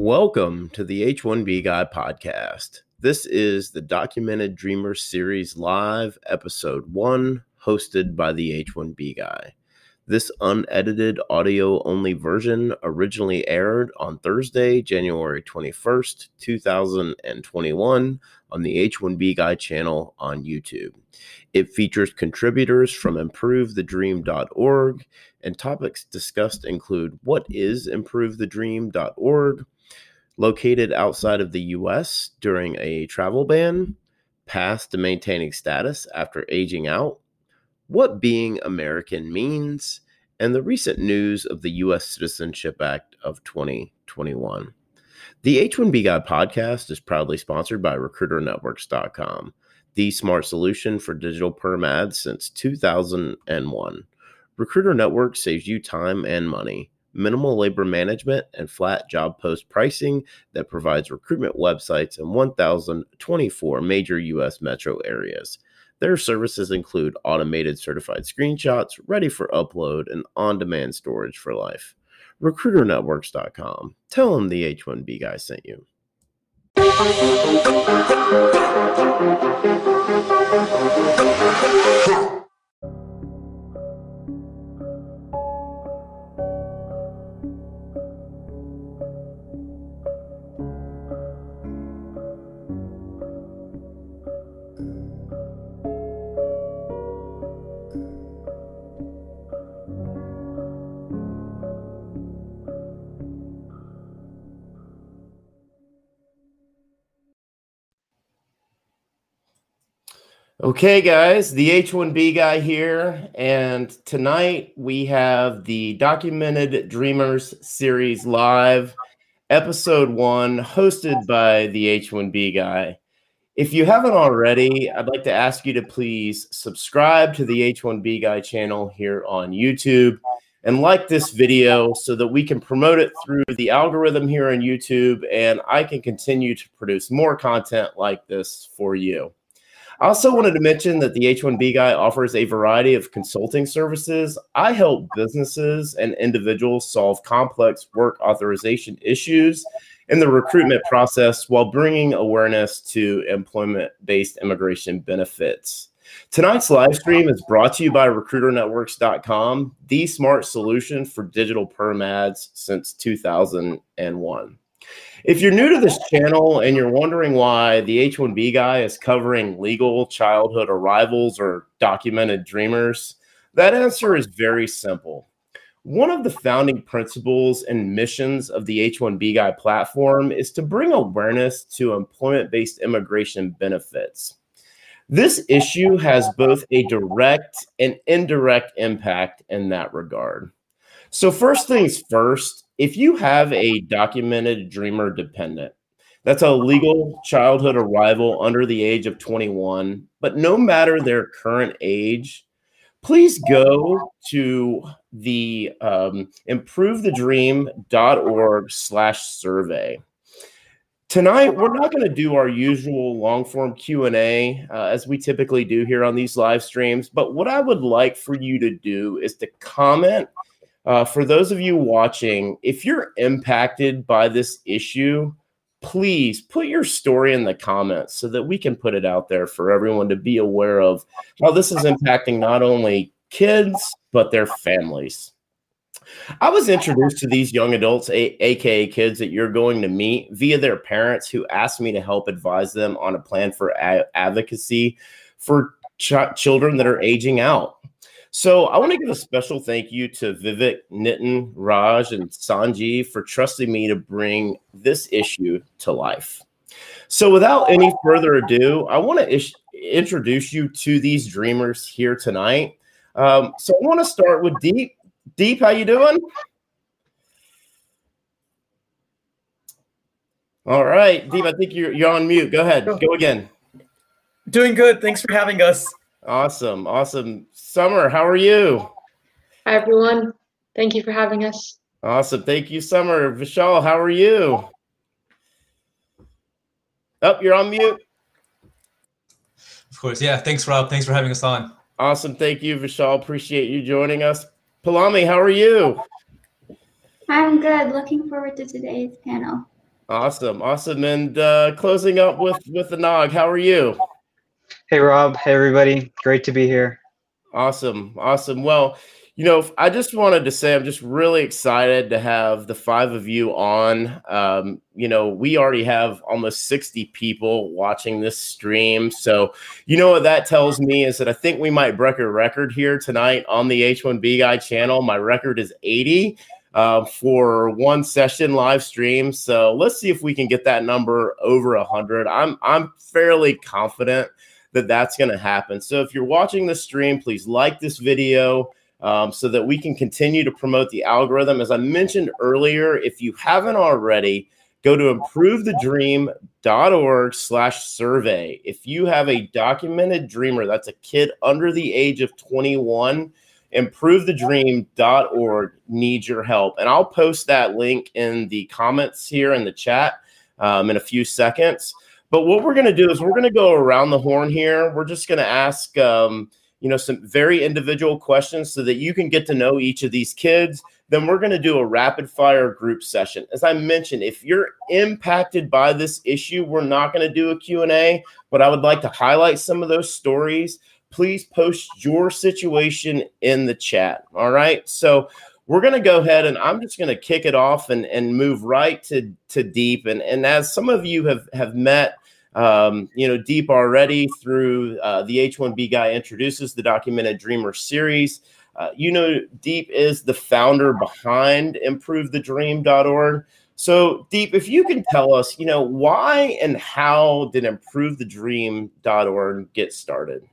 Welcome to the H1B Guy podcast. This is the Documented Dreamer Series Live, Episode 1, hosted by the H1B Guy. This unedited audio only version originally aired on Thursday, January 21st, 2021, on the H1B Guy channel on YouTube. It features contributors from ImproveTheDream.org, and topics discussed include what is ImproveTheDream.org, located outside of the US during a travel ban, path to maintaining status after aging out, what being American means, and the recent news of the U.S. Citizenship Act of 2021. The H1B Guy podcast is proudly sponsored by RecruiterNetworks.com, the smart solution for digital perm ads since 2001. Recruiter Network saves you time and money minimal labor management, and flat job post pricing that provides recruitment websites in 1,024 major U.S. metro areas. Their services include automated certified screenshots ready for upload and on demand storage for life. RecruiterNetworks.com. Tell them the H1B guy sent you. Okay, guys, the H1B guy here. And tonight we have the Documented Dreamers series live, episode one, hosted by the H1B guy. If you haven't already, I'd like to ask you to please subscribe to the H1B guy channel here on YouTube and like this video so that we can promote it through the algorithm here on YouTube and I can continue to produce more content like this for you. I also wanted to mention that the H1B guy offers a variety of consulting services. I help businesses and individuals solve complex work authorization issues in the recruitment process while bringing awareness to employment based immigration benefits. Tonight's live stream is brought to you by RecruiterNetworks.com, the smart solution for digital perm ads since 2001. If you're new to this channel and you're wondering why the H1B guy is covering legal childhood arrivals or documented dreamers, that answer is very simple. One of the founding principles and missions of the H1B guy platform is to bring awareness to employment based immigration benefits. This issue has both a direct and indirect impact in that regard. So, first things first, if you have a documented dreamer dependent, that's a legal childhood arrival under the age of 21, but no matter their current age, please go to the um, improvethedream.org slash survey. Tonight, we're not going to do our usual long form Q&A uh, as we typically do here on these live streams, but what I would like for you to do is to comment uh, for those of you watching, if you're impacted by this issue, please put your story in the comments so that we can put it out there for everyone to be aware of how this is impacting not only kids, but their families. I was introduced to these young adults, a- aka kids that you're going to meet, via their parents who asked me to help advise them on a plan for a- advocacy for ch- children that are aging out. So I want to give a special thank you to Vivek, Nitin, Raj, and Sanji for trusting me to bring this issue to life. So without any further ado, I want to ish- introduce you to these dreamers here tonight. Um, so I want to start with Deep. Deep, how you doing? All right, Deep, I think you're, you're on mute. Go ahead. Go again. Doing good. Thanks for having us. Awesome. Awesome. Summer, how are you? Hi, everyone. Thank you for having us. Awesome. Thank you, Summer. Vishal, how are you? Up, oh, you're on mute. Of course. Yeah. Thanks, Rob. Thanks for having us on. Awesome. Thank you, Vishal. Appreciate you joining us. Palami, how are you? I'm good. Looking forward to today's panel. Awesome, awesome, and uh, closing up with with the Nog. How are you? Hey Rob, hey everybody, great to be here. Awesome, awesome. Well, you know, I just wanted to say I'm just really excited to have the five of you on. Um, you know, we already have almost 60 people watching this stream. So, you know what that tells me is that I think we might break a record here tonight on the H1B Guy channel. My record is 80 uh, for one session live stream. So let's see if we can get that number over 100. I'm I'm fairly confident that that's going to happen. So if you're watching the stream, please like this video um, so that we can continue to promote the algorithm. As I mentioned earlier, if you haven't already, go to improvethedream.org slash survey. If you have a documented dreamer, that's a kid under the age of 21, improvethedream.org needs your help. And I'll post that link in the comments here in the chat um, in a few seconds. But what we're going to do is we're going to go around the horn here. We're just going to ask um, – you know, some very individual questions so that you can get to know each of these kids. Then we're going to do a rapid fire group session. As I mentioned, if you're impacted by this issue, we're not going to do a Q&A, but I would like to highlight some of those stories. Please post your situation in the chat. All right? So, we're going to go ahead and I'm just going to kick it off and, and move right to, to deep. And, and as some of you have, have met um, you know, Deep already through uh, the H1B guy introduces the Documented Dreamer series. Uh, you know, Deep is the founder behind ImproveTheDream.org. So, Deep, if you can tell us, you know, why and how did ImproveTheDream.org get started?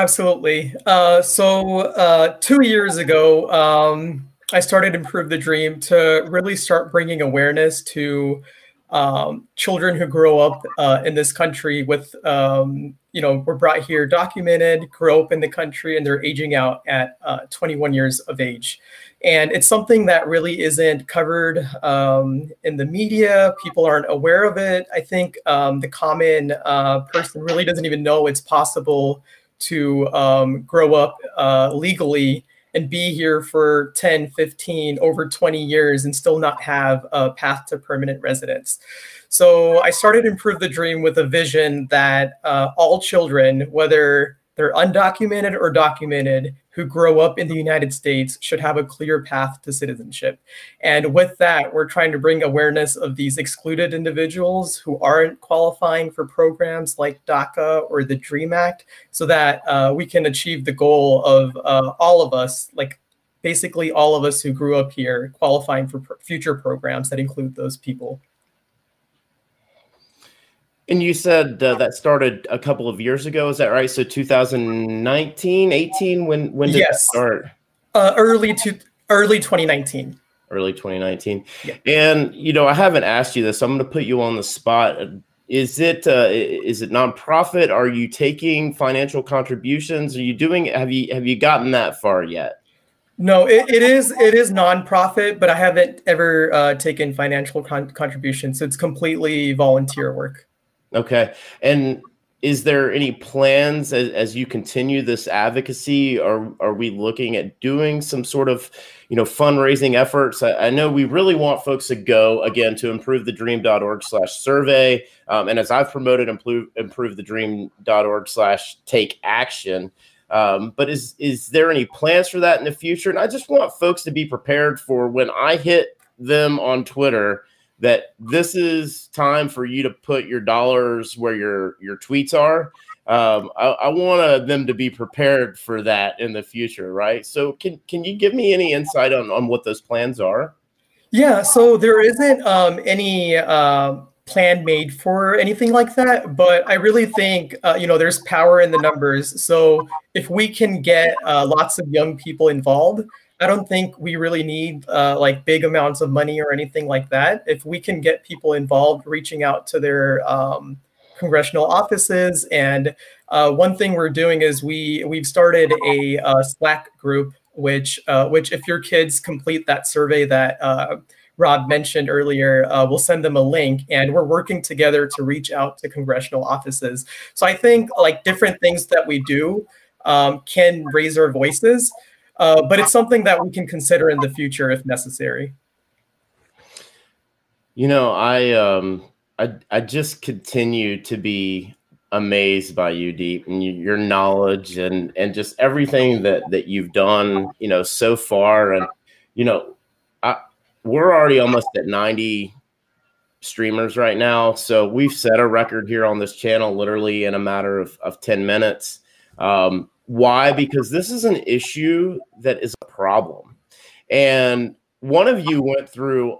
Absolutely. Uh, so, uh, two years ago, um, I started Improve the Dream to really start bringing awareness to um, children who grow up uh, in this country with, um, you know, were brought here documented, grow up in the country, and they're aging out at uh, 21 years of age. And it's something that really isn't covered um, in the media. People aren't aware of it. I think um, the common uh, person really doesn't even know it's possible to um, grow up uh, legally and be here for 10, 15, over 20 years and still not have a path to permanent residence. So I started Improve the Dream with a vision that uh, all children, whether they're undocumented or documented, who grow up in the United States should have a clear path to citizenship. And with that, we're trying to bring awareness of these excluded individuals who aren't qualifying for programs like DACA or the DREAM Act so that uh, we can achieve the goal of uh, all of us, like basically all of us who grew up here, qualifying for pr- future programs that include those people. And you said uh, that started a couple of years ago. Is that right? So 2019, 18. When when did yes. that start? Uh, early to early 2019. Early 2019. Yeah. And you know, I haven't asked you this. So I'm going to put you on the spot. Is it uh, is it nonprofit? Are you taking financial contributions? Are you doing? Have you have you gotten that far yet? No, it, it is it is nonprofit, but I haven't ever uh, taken financial con- contributions. So it's completely volunteer work. Okay. And is there any plans as, as you continue this advocacy? Are are we looking at doing some sort of, you know, fundraising efforts? I, I know we really want folks to go again to improvethedream.org slash survey. Um, and as I've promoted improve improvethedream.org slash take action. Um, but is is there any plans for that in the future? And I just want folks to be prepared for when I hit them on Twitter that this is time for you to put your dollars where your your tweets are. Um, I, I want them to be prepared for that in the future, right? So, can can you give me any insight on on what those plans are? Yeah, so there isn't um, any uh, plan made for anything like that, but I really think uh, you know there's power in the numbers. So if we can get uh, lots of young people involved, I don't think we really need uh, like big amounts of money or anything like that. If we can get people involved, reaching out to their um, congressional offices, and uh, one thing we're doing is we we've started a uh, Slack group, which uh, which if your kids complete that survey that uh, Rob mentioned earlier, uh, we'll send them a link, and we're working together to reach out to congressional offices. So I think like different things that we do um, can raise our voices. Uh, but it's something that we can consider in the future if necessary. You know, I um I I just continue to be amazed by you deep and your knowledge and and just everything that that you've done you know so far. And you know I, we're already almost at 90 streamers right now. So we've set a record here on this channel literally in a matter of, of 10 minutes. Um, why because this is an issue that is a problem and one of you went through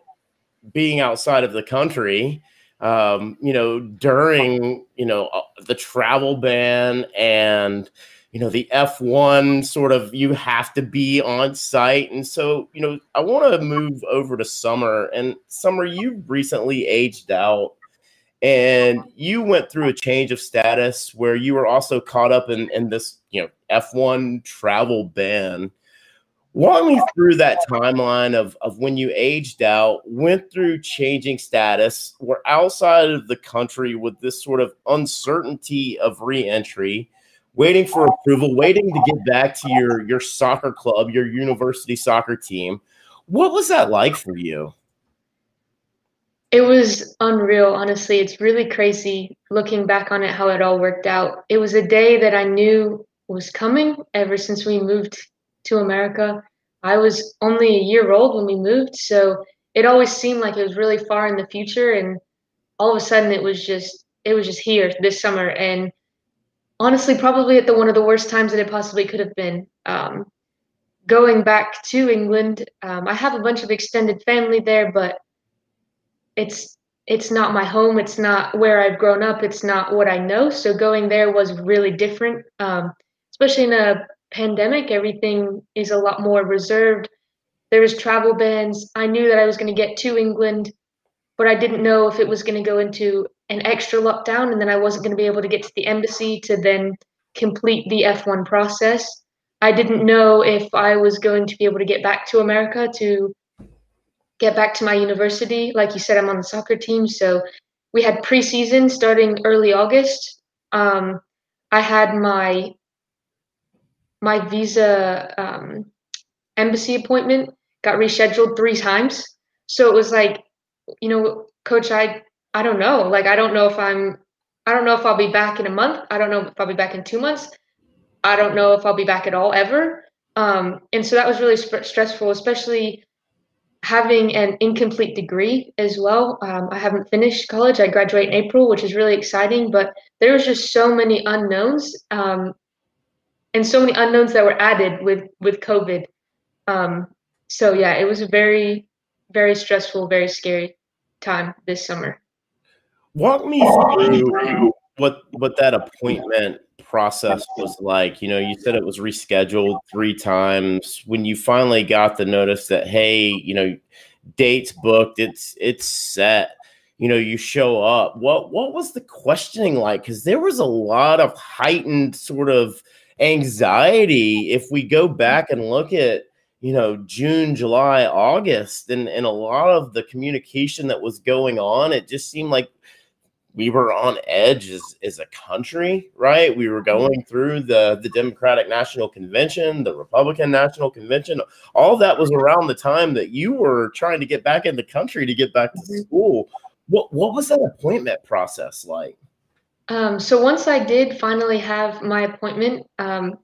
being outside of the country um, you know, during, you know, uh, the travel ban and, you know, the F1 sort of, you have to be on site. And so, you know, I want to move over to Summer. And Summer, you recently aged out and you went through a change of status where you were also caught up in, in this, you know, F1 travel ban. Walk me through that timeline of, of when you aged out, went through changing status, were outside of the country with this sort of uncertainty of reentry, waiting for approval, waiting to get back to your, your soccer club, your university soccer team. What was that like for you? It was unreal, honestly. It's really crazy looking back on it, how it all worked out. It was a day that I knew was coming ever since we moved to America. I was only a year old when we moved, so it always seemed like it was really far in the future and all of a sudden it was just it was just here this summer and honestly probably at the one of the worst times that it possibly could have been um, going back to england um, i have a bunch of extended family there but it's it's not my home it's not where i've grown up it's not what i know so going there was really different um, especially in a pandemic, everything is a lot more reserved. There was travel bans. I knew that I was going to get to England, but I didn't know if it was going to go into an extra lockdown and then I wasn't going to be able to get to the embassy to then complete the F1 process. I didn't know if I was going to be able to get back to America to get back to my university. Like you said, I'm on the soccer team. So we had preseason starting early August. Um, I had my my visa um, embassy appointment got rescheduled three times. So it was like, you know, coach, I I don't know. Like I don't know if I'm I don't know if I'll be back in a month. I don't know if I'll be back in two months. I don't know if I'll be back at all ever. Um, and so that was really sp- stressful, especially having an incomplete degree as well. Um, I haven't finished college. I graduate in April, which is really exciting, but there was just so many unknowns. Um, and so many unknowns that were added with with COVID. Um, so yeah, it was a very very stressful, very scary time this summer. Walk me through what what that appointment process was like. You know, you said it was rescheduled three times. When you finally got the notice that hey, you know, dates booked, it's it's set. You know, you show up. What what was the questioning like? Because there was a lot of heightened sort of anxiety if we go back and look at you know june july august and and a lot of the communication that was going on it just seemed like we were on edge as, as a country right we were mm-hmm. going through the the democratic national convention the republican national convention all that was around the time that you were trying to get back in the country to get back to mm-hmm. school what what was that appointment process like um, so once I did finally have my appointment, um,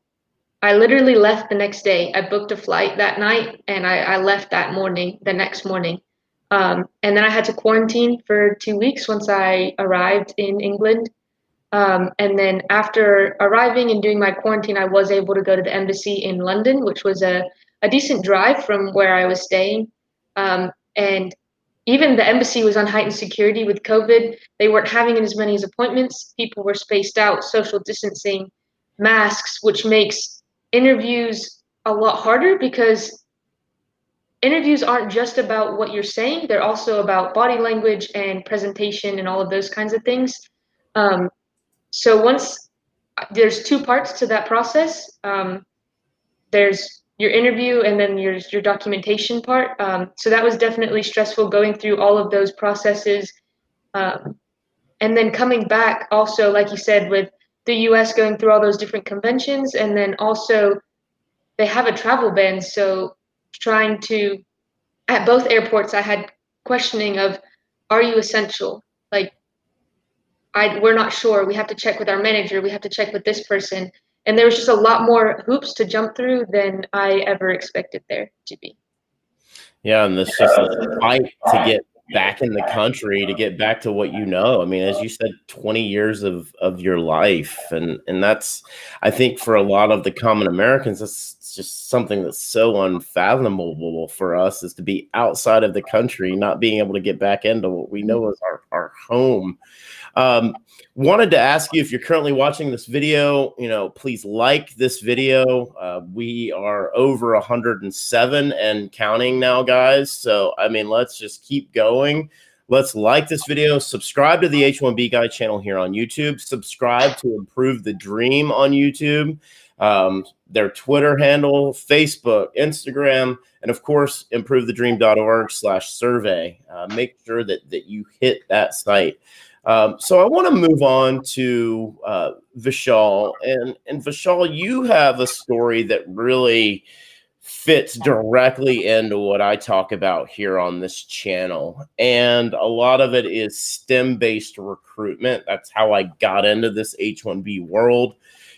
I literally left the next day. I booked a flight that night and I, I left that morning, the next morning. Um, and then I had to quarantine for two weeks once I arrived in England. Um, and then after arriving and doing my quarantine, I was able to go to the embassy in London, which was a, a decent drive from where I was staying. Um, and even the embassy was on heightened security with COVID. They weren't having as many as appointments. People were spaced out, social distancing, masks, which makes interviews a lot harder because interviews aren't just about what you're saying, they're also about body language and presentation and all of those kinds of things. Um, so once there's two parts to that process, um, there's your interview and then your your documentation part. Um, so that was definitely stressful going through all of those processes, um, and then coming back also, like you said, with the U.S. going through all those different conventions, and then also they have a travel ban. So trying to at both airports, I had questioning of are you essential? Like, I we're not sure. We have to check with our manager. We have to check with this person. And there was just a lot more hoops to jump through than I ever expected there to be. Yeah, and this just a fight to get back in the country to get back to what you know. I mean, as you said, 20 years of of your life. And and that's I think for a lot of the common Americans, that's just something that's so unfathomable for us is to be outside of the country, not being able to get back into what we know as our, our home. Um, wanted to ask you if you're currently watching this video, you know, please like this video. Uh, we are over 107 and counting now, guys. So, I mean, let's just keep going. Let's like this video, subscribe to the H1B Guy channel here on YouTube, subscribe to Improve the Dream on YouTube, um, their Twitter handle, Facebook, Instagram, and of course, improvethedream.org slash survey. Uh, make sure that, that you hit that site. Um, so I want to move on to uh, Vishal, and and Vishal, you have a story that really fits directly into what I talk about here on this channel, and a lot of it is STEM based recruitment. That's how I got into this H one B world.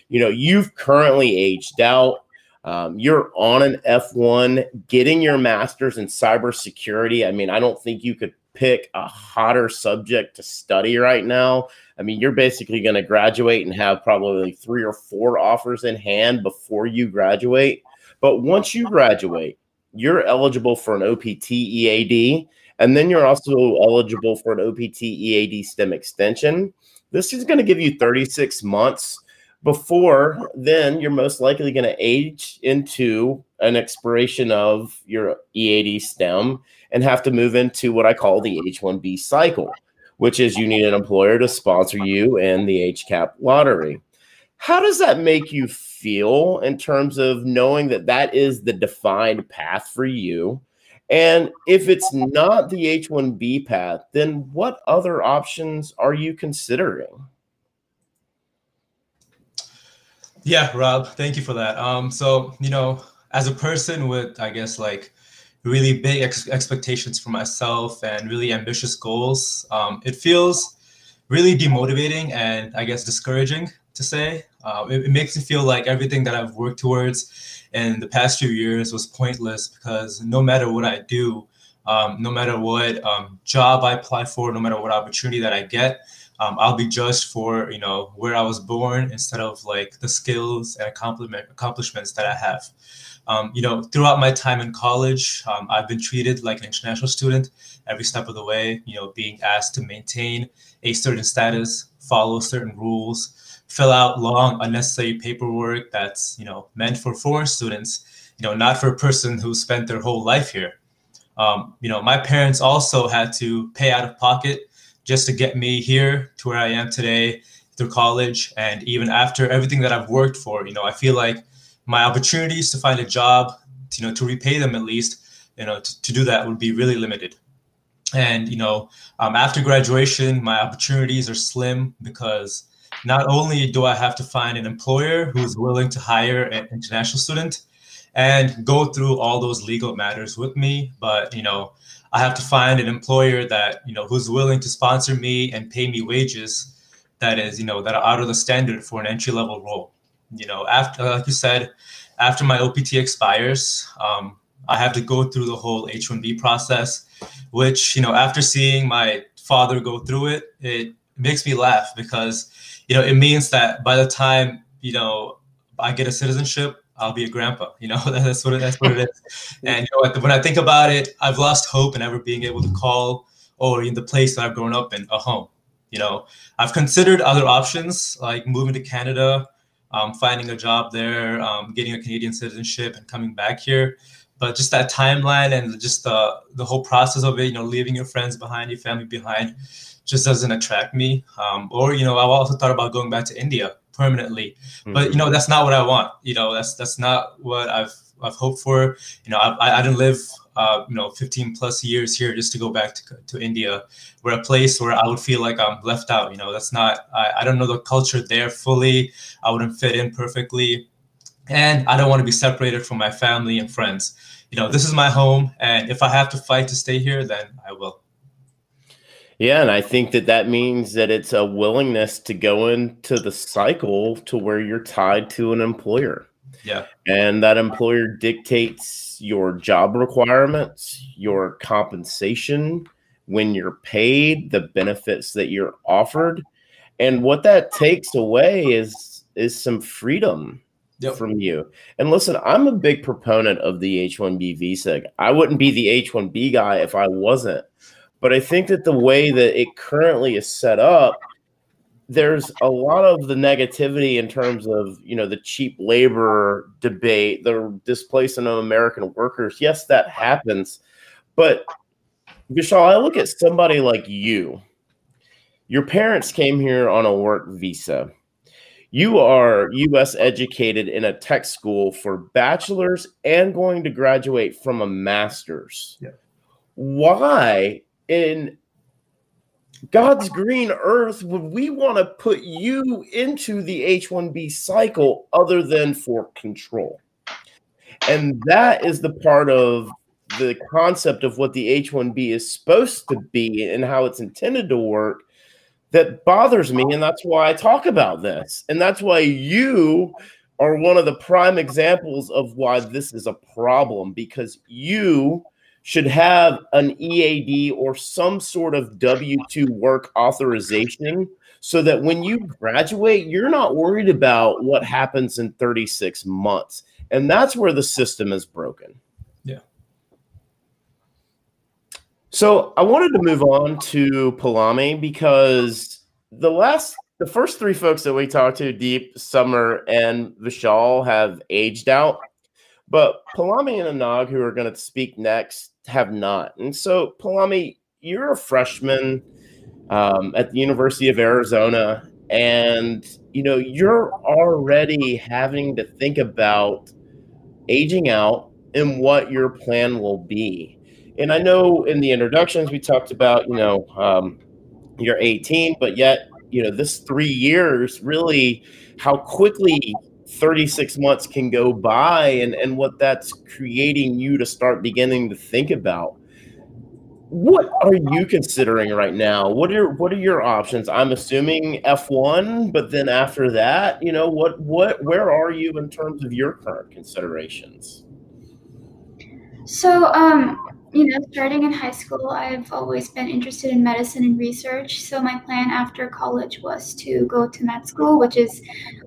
You know, you've currently aged out. Um, you're on an F1 getting your master's in cybersecurity. I mean, I don't think you could pick a hotter subject to study right now, I mean, you're basically going to graduate and have probably three or four offers in hand before you graduate. But once you graduate, you're eligible for an OPT EAD, and then you're also eligible for an OPT EAD STEM extension. This is going to give you 36 months before then you're most likely going to age into an expiration of your EAD STEM and have to move into what I call the H1B cycle, which is you need an employer to sponsor you in the HCAP lottery. How does that make you feel in terms of knowing that that is the defined path for you? And if it's not the H 1B path, then what other options are you considering? Yeah, Rob, thank you for that. Um, so, you know, as a person with, I guess, like really big ex- expectations for myself and really ambitious goals, um, it feels really demotivating and I guess discouraging to say. Uh, it, it, makes me feel like everything that I've worked towards in the past few years was pointless because no matter what I do, um, no matter what um, job I apply for, no matter what opportunity that I get, um, I'll be judged for you know where I was born instead of like the skills and accomplishments that I have. Um, you know, throughout my time in college, um, I've been treated like an international student every step of the way. You know, being asked to maintain a certain status, follow certain rules, fill out long unnecessary paperwork that's you know meant for foreign students. You know, not for a person who spent their whole life here. Um, you know, my parents also had to pay out of pocket just to get me here to where I am today through college. And even after everything that I've worked for, you know, I feel like my opportunities to find a job, you know, to repay them at least, you know, to, to do that would be really limited. And, you know, um, after graduation, my opportunities are slim because not only do I have to find an employer who's willing to hire an international student and go through all those legal matters with me, but, you know, I have to find an employer that you know who's willing to sponsor me and pay me wages that is you know that are out of the standard for an entry level role. You know, after like you said, after my OPT expires, um, I have to go through the whole H1B process, which you know after seeing my father go through it, it makes me laugh because you know it means that by the time you know I get a citizenship, I'll be a grandpa. You know, that's what it, that's what it is. And you know, when I think about it, I've lost hope in ever being able to call or in the place that I've grown up in a home. You know, I've considered other options like moving to Canada, um, finding a job there, um, getting a Canadian citizenship, and coming back here. But just that timeline and just the the whole process of it, you know, leaving your friends behind, your family behind, just doesn't attract me. Um, or you know, I've also thought about going back to India permanently. Mm-hmm. But you know, that's not what I want. You know, that's that's not what I've I've hoped for. You know, I, I didn't live uh, you know 15 plus years here just to go back to, to India, where a place where I would feel like I'm left out. You know, that's not I, I don't know the culture there fully. I wouldn't fit in perfectly, and I don't want to be separated from my family and friends. You know, this is my home, and if I have to fight to stay here, then I will. Yeah, and I think that that means that it's a willingness to go into the cycle to where you're tied to an employer. Yeah. And that employer dictates your job requirements, your compensation, when you're paid, the benefits that you're offered. And what that takes away is is some freedom yep. from you. And listen, I'm a big proponent of the H1B visa. I wouldn't be the H1B guy if I wasn't. But I think that the way that it currently is set up, there's a lot of the negativity in terms of you know the cheap labor debate, the displacement of American workers. Yes, that happens, but Vishal, I look at somebody like you. Your parents came here on a work visa. You are U.S. educated in a tech school for bachelor's and going to graduate from a master's. Yeah. Why in God's green earth would we want to put you into the H1B cycle other than for control? And that is the part of the concept of what the H1B is supposed to be and how it's intended to work that bothers me. And that's why I talk about this. And that's why you are one of the prime examples of why this is a problem because you should have an EAD or some sort of W 2 work authorization so that when you graduate, you're not worried about what happens in 36 months. And that's where the system is broken. Yeah. So I wanted to move on to Palami because the last, the first three folks that we talked to, Deep, Summer, and Vishal, have aged out. But Palami and Anag, who are going to speak next, have not. And so, Palami, you're a freshman um, at the University of Arizona, and you know you're already having to think about aging out and what your plan will be. And I know in the introductions we talked about, you know, um, you're 18, but yet, you know, this three years really how quickly 36 months can go by and, and what that's creating you to start beginning to think about. What are you considering right now? What are what are your options? I'm assuming F1, but then after that, you know, what what where are you in terms of your current considerations? So um you know, starting in high school, I've always been interested in medicine and research. So my plan after college was to go to med school, which is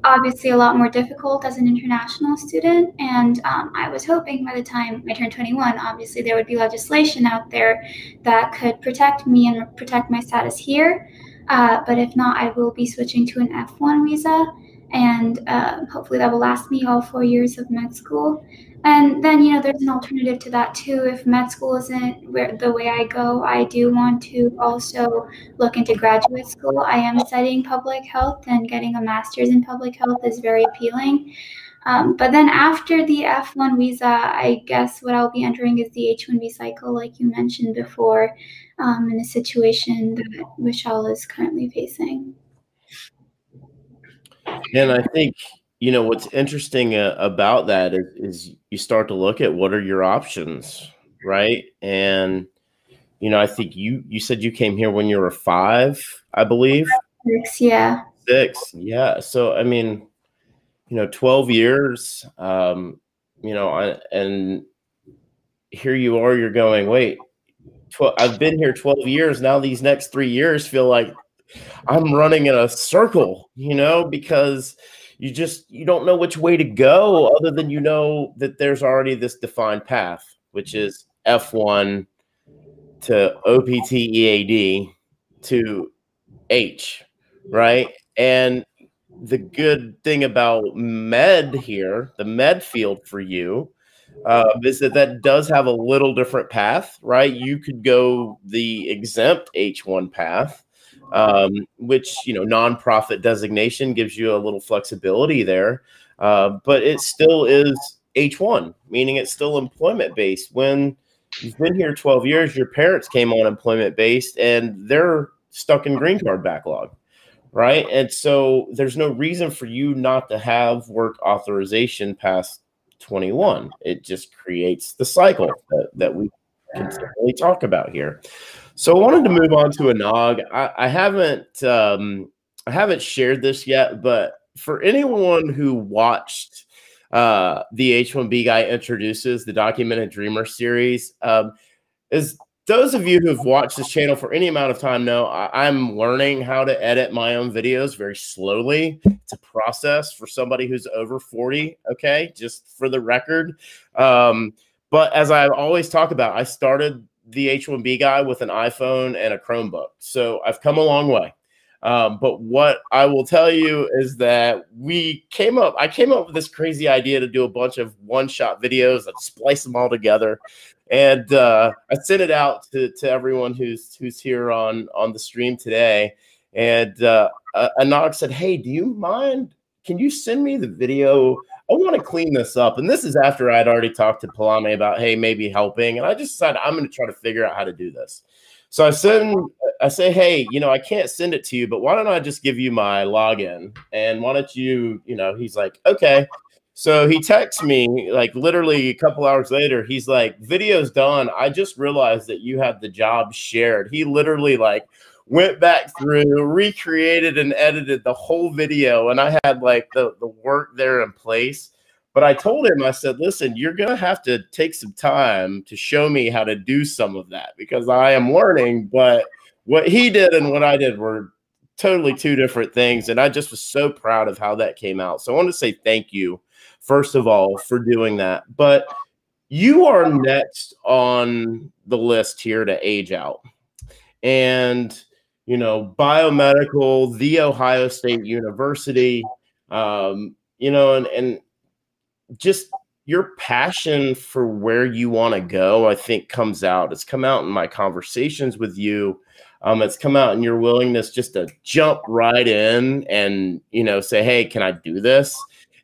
obviously a lot more difficult as an international student. And um, I was hoping by the time I turned 21, obviously there would be legislation out there that could protect me and protect my status here. Uh, but if not, I will be switching to an F1 visa. And uh, hopefully that will last me all four years of med school. And then, you know, there's an alternative to that too. If med school isn't where the way I go, I do want to also look into graduate school. I am studying public health, and getting a master's in public health is very appealing. Um, but then after the F1 visa, I guess what I'll be entering is the H1B cycle, like you mentioned before, um, in a situation that Vishal is currently facing. And I think you know what's interesting uh, about that is, is you start to look at what are your options right? And you know i think you you said you came here when you were five i believe? Six yeah. Six yeah. So i mean you know 12 years um you know I, and here you are you're going wait 12, i've been here 12 years. Now these next three years feel like i'm running in a circle you know because you just you don't know which way to go other than you know that there's already this defined path which is f1 to OPT EAD to h right? And the good thing about med here the med field for you uh, is that that does have a little different path right? You could go the exempt h1 path um, which you know nonprofit designation gives you a little flexibility there, uh, but it still is H1, meaning it's still employment based. When you've been here 12 years, your parents came on employment based, and they're stuck in green card backlog, right? And so there's no reason for you not to have work authorization past 21. It just creates the cycle that, that we continually talk about here. So I wanted to move on to Anag. I, I haven't um, I haven't shared this yet, but for anyone who watched uh, the H1B guy introduces the documented dreamer series, um, is those of you who've watched this channel for any amount of time know I, am learning how to edit my own videos very slowly. It's a process for somebody who's over 40. Okay, just for the record. Um, but as I always talk about, I started the H1B guy with an iPhone and a Chromebook. So I've come a long way. Um, but what I will tell you is that we came up, I came up with this crazy idea to do a bunch of one shot videos and splice them all together. And uh, I sent it out to, to everyone who's who's here on on the stream today. And uh, Anag said, "Hey, do you mind? Can you send me the video? I want to clean this up." And this is after I'd already talked to Palami about, "Hey, maybe helping." And I just decided I'm going to try to figure out how to do this. So I send, I say, hey, you know, I can't send it to you, but why don't I just give you my login? And why don't you, you know, he's like, okay. So he texts me like literally a couple hours later. He's like, video's done. I just realized that you had the job shared. He literally like went back through, recreated and edited the whole video. And I had like the, the work there in place. But I told him, I said, listen, you're going to have to take some time to show me how to do some of that because I am learning. But what he did and what I did were totally two different things. And I just was so proud of how that came out. So I want to say thank you, first of all, for doing that. But you are next on the list here to age out. And, you know, biomedical, the Ohio State University, um, you know, and, and just your passion for where you want to go, I think, comes out. It's come out in my conversations with you. Um, it's come out in your willingness just to jump right in and you know say, "Hey, can I do this?"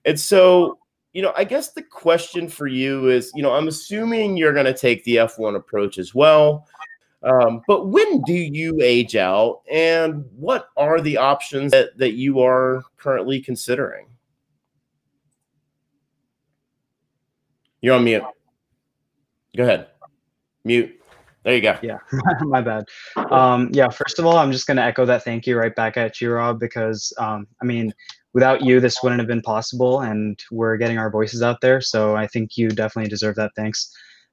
And so, you know, I guess the question for you is, you know, I'm assuming you're going to take the F1 approach as well. Um, but when do you age out, and what are the options that, that you are currently considering? You're on mute. Go ahead. Mute. There you go. Yeah, my bad. Um, yeah, first of all, I'm just going to echo that thank you right back at you, Rob, because um, I mean, without you, this wouldn't have been possible, and we're getting our voices out there. So I think you definitely deserve that thanks.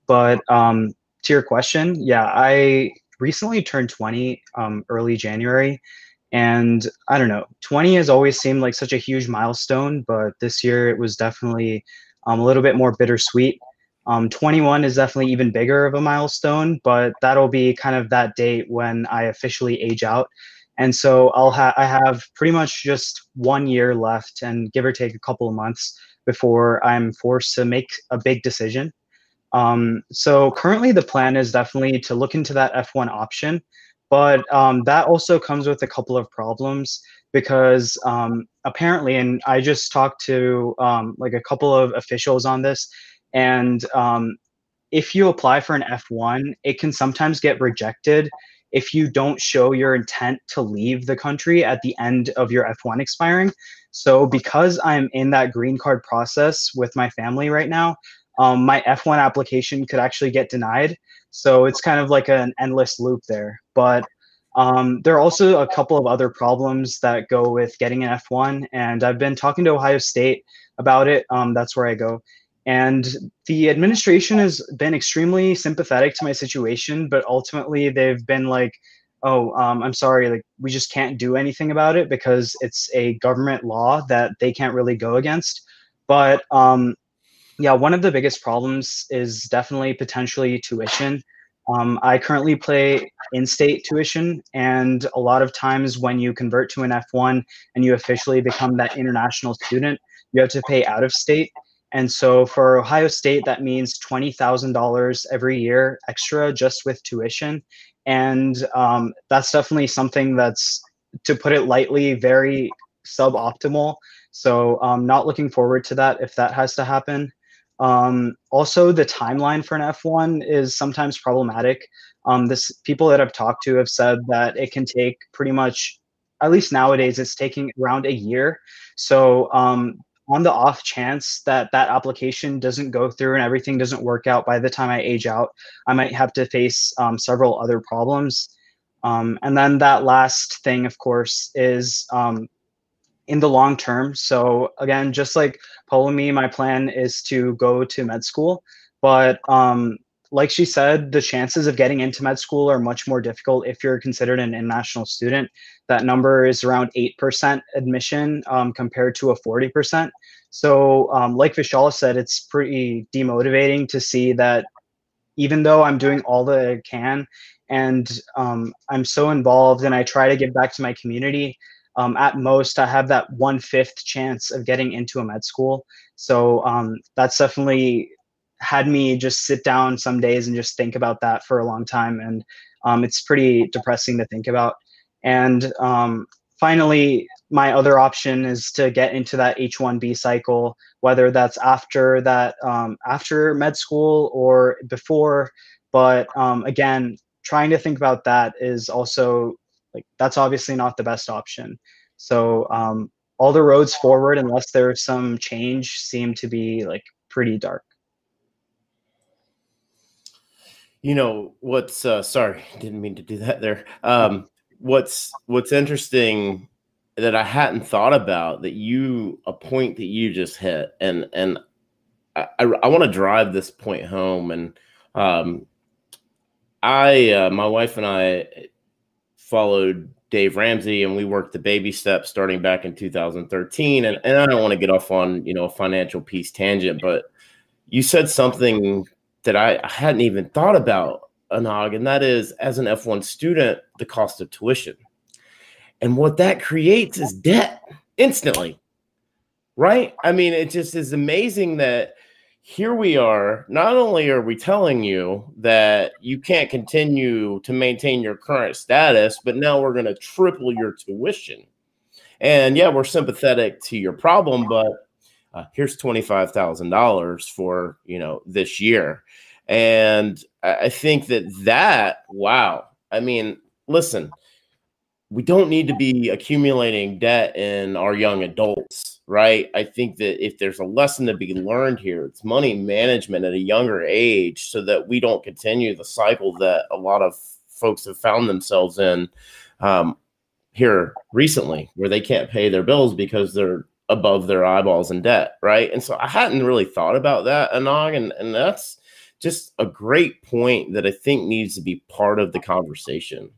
But um, to your question, yeah, I recently turned 20 um, early January. And I don't know, 20 has always seemed like such a huge milestone, but this year it was definitely um, a little bit more bittersweet. Um, 21 is definitely even bigger of a milestone, but that'll be kind of that date when I officially age out. And so I'll have I have pretty much just one year left, and give or take a couple of months before I'm forced to make a big decision. Um, so currently, the plan is definitely to look into that F1 option, but um, that also comes with a couple of problems because um, apparently, and I just talked to um, like a couple of officials on this, and um, if you apply for an F1, it can sometimes get rejected if you don't show your intent to leave the country at the end of your F1 expiring. So, because I'm in that green card process with my family right now, um, my F1 application could actually get denied. So, it's kind of like an endless loop there. But um, there are also a couple of other problems that go with getting an F1, and I've been talking to Ohio State about it. Um, that's where I go. And the administration has been extremely sympathetic to my situation, but ultimately they've been like, oh, um, I'm sorry, like we just can't do anything about it because it's a government law that they can't really go against. But um, yeah, one of the biggest problems is definitely potentially tuition. Um, I currently play in-state tuition, and a lot of times when you convert to an F1 and you officially become that international student, you have to pay out of state. And so for Ohio State, that means $20,000 every year extra just with tuition. And um, that's definitely something that's, to put it lightly, very suboptimal. So um, not looking forward to that if that has to happen. Um, also, the timeline for an F1 is sometimes problematic. Um, this people that I've talked to have said that it can take pretty much, at least nowadays, it's taking around a year. So um, on the off chance that that application doesn't go through and everything doesn't work out by the time I age out, I might have to face um, several other problems. Um, and then that last thing, of course, is um, in the long term. So again, just like Palami, my plan is to go to med school, but um, like she said, the chances of getting into med school are much more difficult if you're considered an international student. That number is around 8% admission um, compared to a 40%. So, um, like Vishal said, it's pretty demotivating to see that even though I'm doing all that I can and um, I'm so involved and I try to give back to my community, um, at most I have that one fifth chance of getting into a med school. So um, that's definitely had me just sit down some days and just think about that for a long time. And um, it's pretty depressing to think about. And um, finally, my other option is to get into that H1B cycle, whether that's after that, um, after med school or before. But um, again, trying to think about that is also like that's obviously not the best option. So um, all the roads forward, unless there's some change, seem to be like pretty dark. you know what's uh sorry didn't mean to do that there um what's what's interesting that i hadn't thought about that you a point that you just hit and and i i, I want to drive this point home and um i uh, my wife and i followed dave ramsey and we worked the baby steps starting back in 2013 and, and i don't want to get off on you know a financial piece tangent but you said something that I hadn't even thought about, Anag, and that is as an F1 student, the cost of tuition. And what that creates is debt instantly, right? I mean, it just is amazing that here we are. Not only are we telling you that you can't continue to maintain your current status, but now we're going to triple your tuition. And yeah, we're sympathetic to your problem, but uh, here's $25,000 for, you know, this year. And I think that that, wow. I mean, listen, we don't need to be accumulating debt in our young adults, right? I think that if there's a lesson to be learned here, it's money management at a younger age so that we don't continue the cycle that a lot of folks have found themselves in um, here recently, where they can't pay their bills because they're above their eyeballs in debt, right? And so I hadn't really thought about that, Anag, and, and that's just a great point that I think needs to be part of the conversation.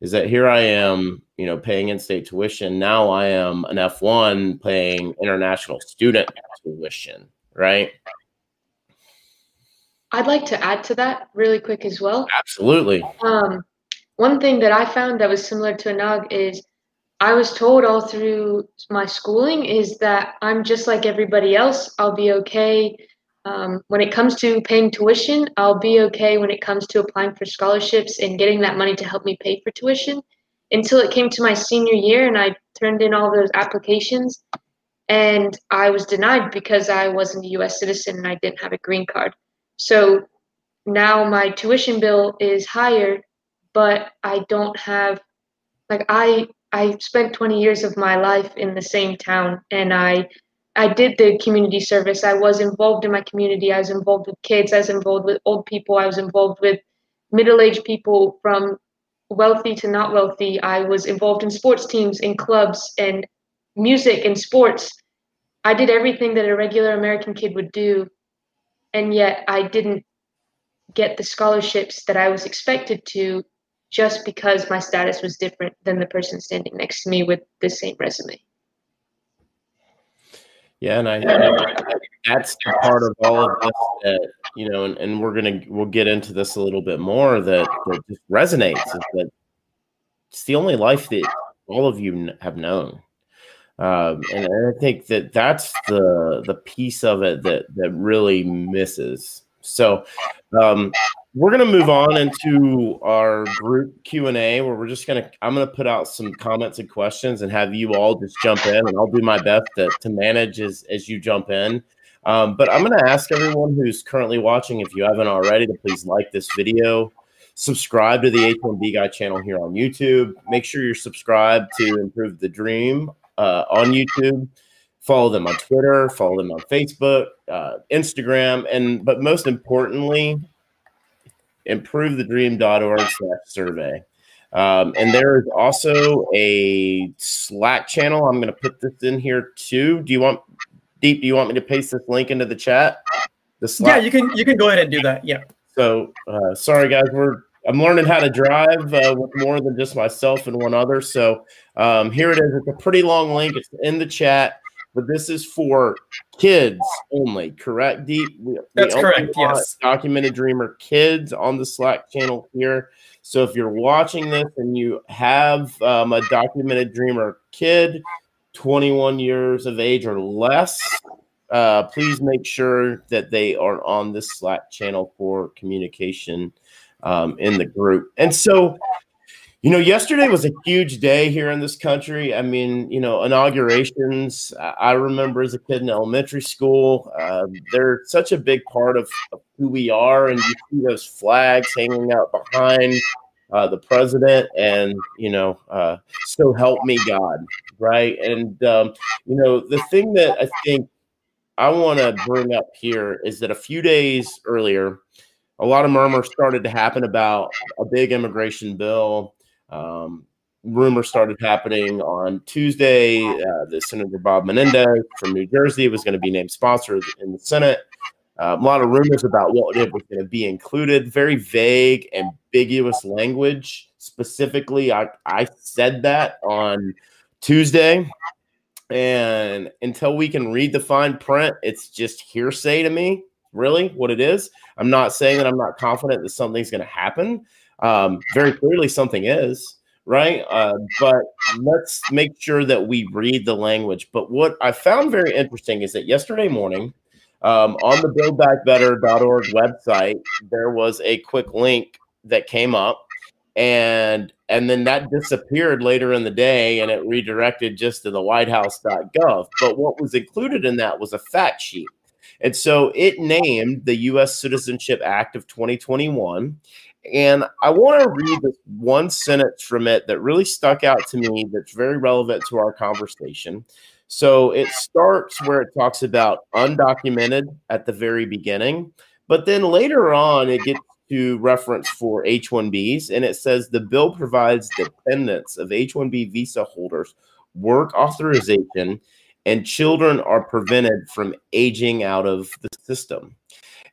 Is that here I am, you know, paying in-state tuition. Now I am an F1 paying international student tuition, right? I'd like to add to that really quick as well. Absolutely. Um, one thing that I found that was similar to Anag is I was told all through my schooling is that I'm just like everybody else. I'll be okay. Um, when it comes to paying tuition, I'll be okay when it comes to applying for scholarships and getting that money to help me pay for tuition until it came to my senior year and I turned in all those applications and I was denied because I wasn't a US citizen and I didn't have a green card. So now my tuition bill is higher, but I don't have like I I spent 20 years of my life in the same town and I I did the community service. I was involved in my community. I was involved with kids. I was involved with old people. I was involved with middle-aged people from wealthy to not wealthy. I was involved in sports teams, in clubs, and music and sports. I did everything that a regular American kid would do, and yet I didn't get the scholarships that I was expected to just because my status was different than the person standing next to me with the same resume. Yeah, and I, that's the part of all of this that you know, and, and we're gonna we'll get into this a little bit more that, that just resonates is that it's the only life that all of you have known. Um, and I think that that's the the piece of it that that really misses. So, um, we're going to move on into our group q&a where we're just going to i'm going to put out some comments and questions and have you all just jump in and i'll do my best to, to manage as, as you jump in. Um, but i'm going to ask everyone who's currently watching if you haven't already to please like this video subscribe to the h1b guy channel here on youtube make sure you're subscribed to improve the dream uh, on youtube follow them on Twitter, follow them on Facebook, uh, Instagram, and but most importantly, improvethedream.org slash survey. Um, and there is also a Slack channel. I'm going to put this in here too. Do you want Deep? Do you want me to paste this link into the chat? The Slack. Yeah, you can. You can go ahead and do that. Yeah. So uh, sorry, guys. We're I'm learning how to drive uh, with more than just myself and one other. So um, here it is. It's a pretty long link. It's in the chat, but this is for kids only. Correct, Deep? We, That's we correct. Yes. Documented Dreamer kids on the Slack channel here. So if you're watching this and you have um, a documented dreamer kid, 21 years of age or less, uh, please make sure that they are on this Slack channel for communication um, in the group. And so, you know, yesterday was a huge day here in this country. I mean, you know, inaugurations. I remember as a kid in elementary school, uh, they're such a big part of, of who we are, and you see those flags hanging out behind uh, the president, and you know, uh, so help me God, right? And um, you know, the thing that I think I want to bring up here is that a few days earlier, a lot of murmurs started to happen about a big immigration bill. Um, rumors started happening on Tuesday. Uh, the Senator Bob Menendez from New Jersey was going to be named sponsor in the Senate. Uh, a lot of rumors about what it was going to be included. Very vague, ambiguous language. Specifically, I, I said that on Tuesday. And until we can read the fine print, it's just hearsay to me, really, what it is. I'm not saying that I'm not confident that something's going to happen. Um, very clearly, something is right? Uh, but let's make sure that we read the language. But what I found very interesting is that yesterday morning, um, on the buildbackbetter.org website, there was a quick link that came up, and and then that disappeared later in the day, and it redirected just to the WhiteHouse.gov. But what was included in that was a fact sheet. And so it named the U.S. Citizenship Act of 2021. And I want to read this one sentence from it that really stuck out to me that's very relevant to our conversation. So it starts where it talks about undocumented at the very beginning, but then later on it gets to reference for H 1Bs and it says the bill provides dependents of H 1B visa holders work authorization and children are prevented from aging out of the system.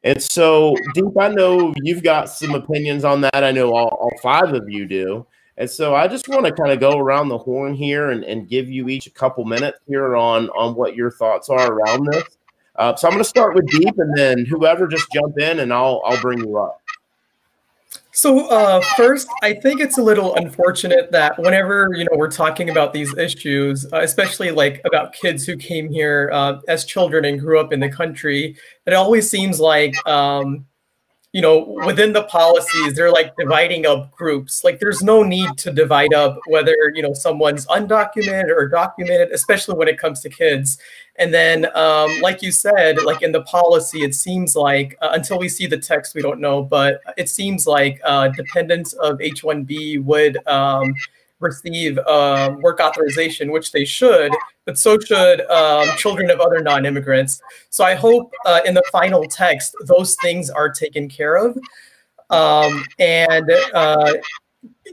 And so, Deep, I know you've got some opinions on that. I know all, all five of you do. And so I just want to kind of go around the horn here and, and give you each a couple minutes here on, on what your thoughts are around this. Uh, so I'm going to start with Deep, and then whoever just jump in, and I'll I'll bring you up. So uh, first, I think it's a little unfortunate that whenever you know we're talking about these issues, uh, especially like about kids who came here uh, as children and grew up in the country, it always seems like um, you know, within the policies, they're like dividing up groups. Like there's no need to divide up whether, you know, someone's undocumented or documented, especially when it comes to kids. And then, um, like you said, like in the policy, it seems like uh, until we see the text, we don't know, but it seems like uh, dependents of H-1B would um, receive uh, work authorization, which they should, but so should um, children of other non-immigrants. So I hope uh, in the final text, those things are taken care of. Um, and uh,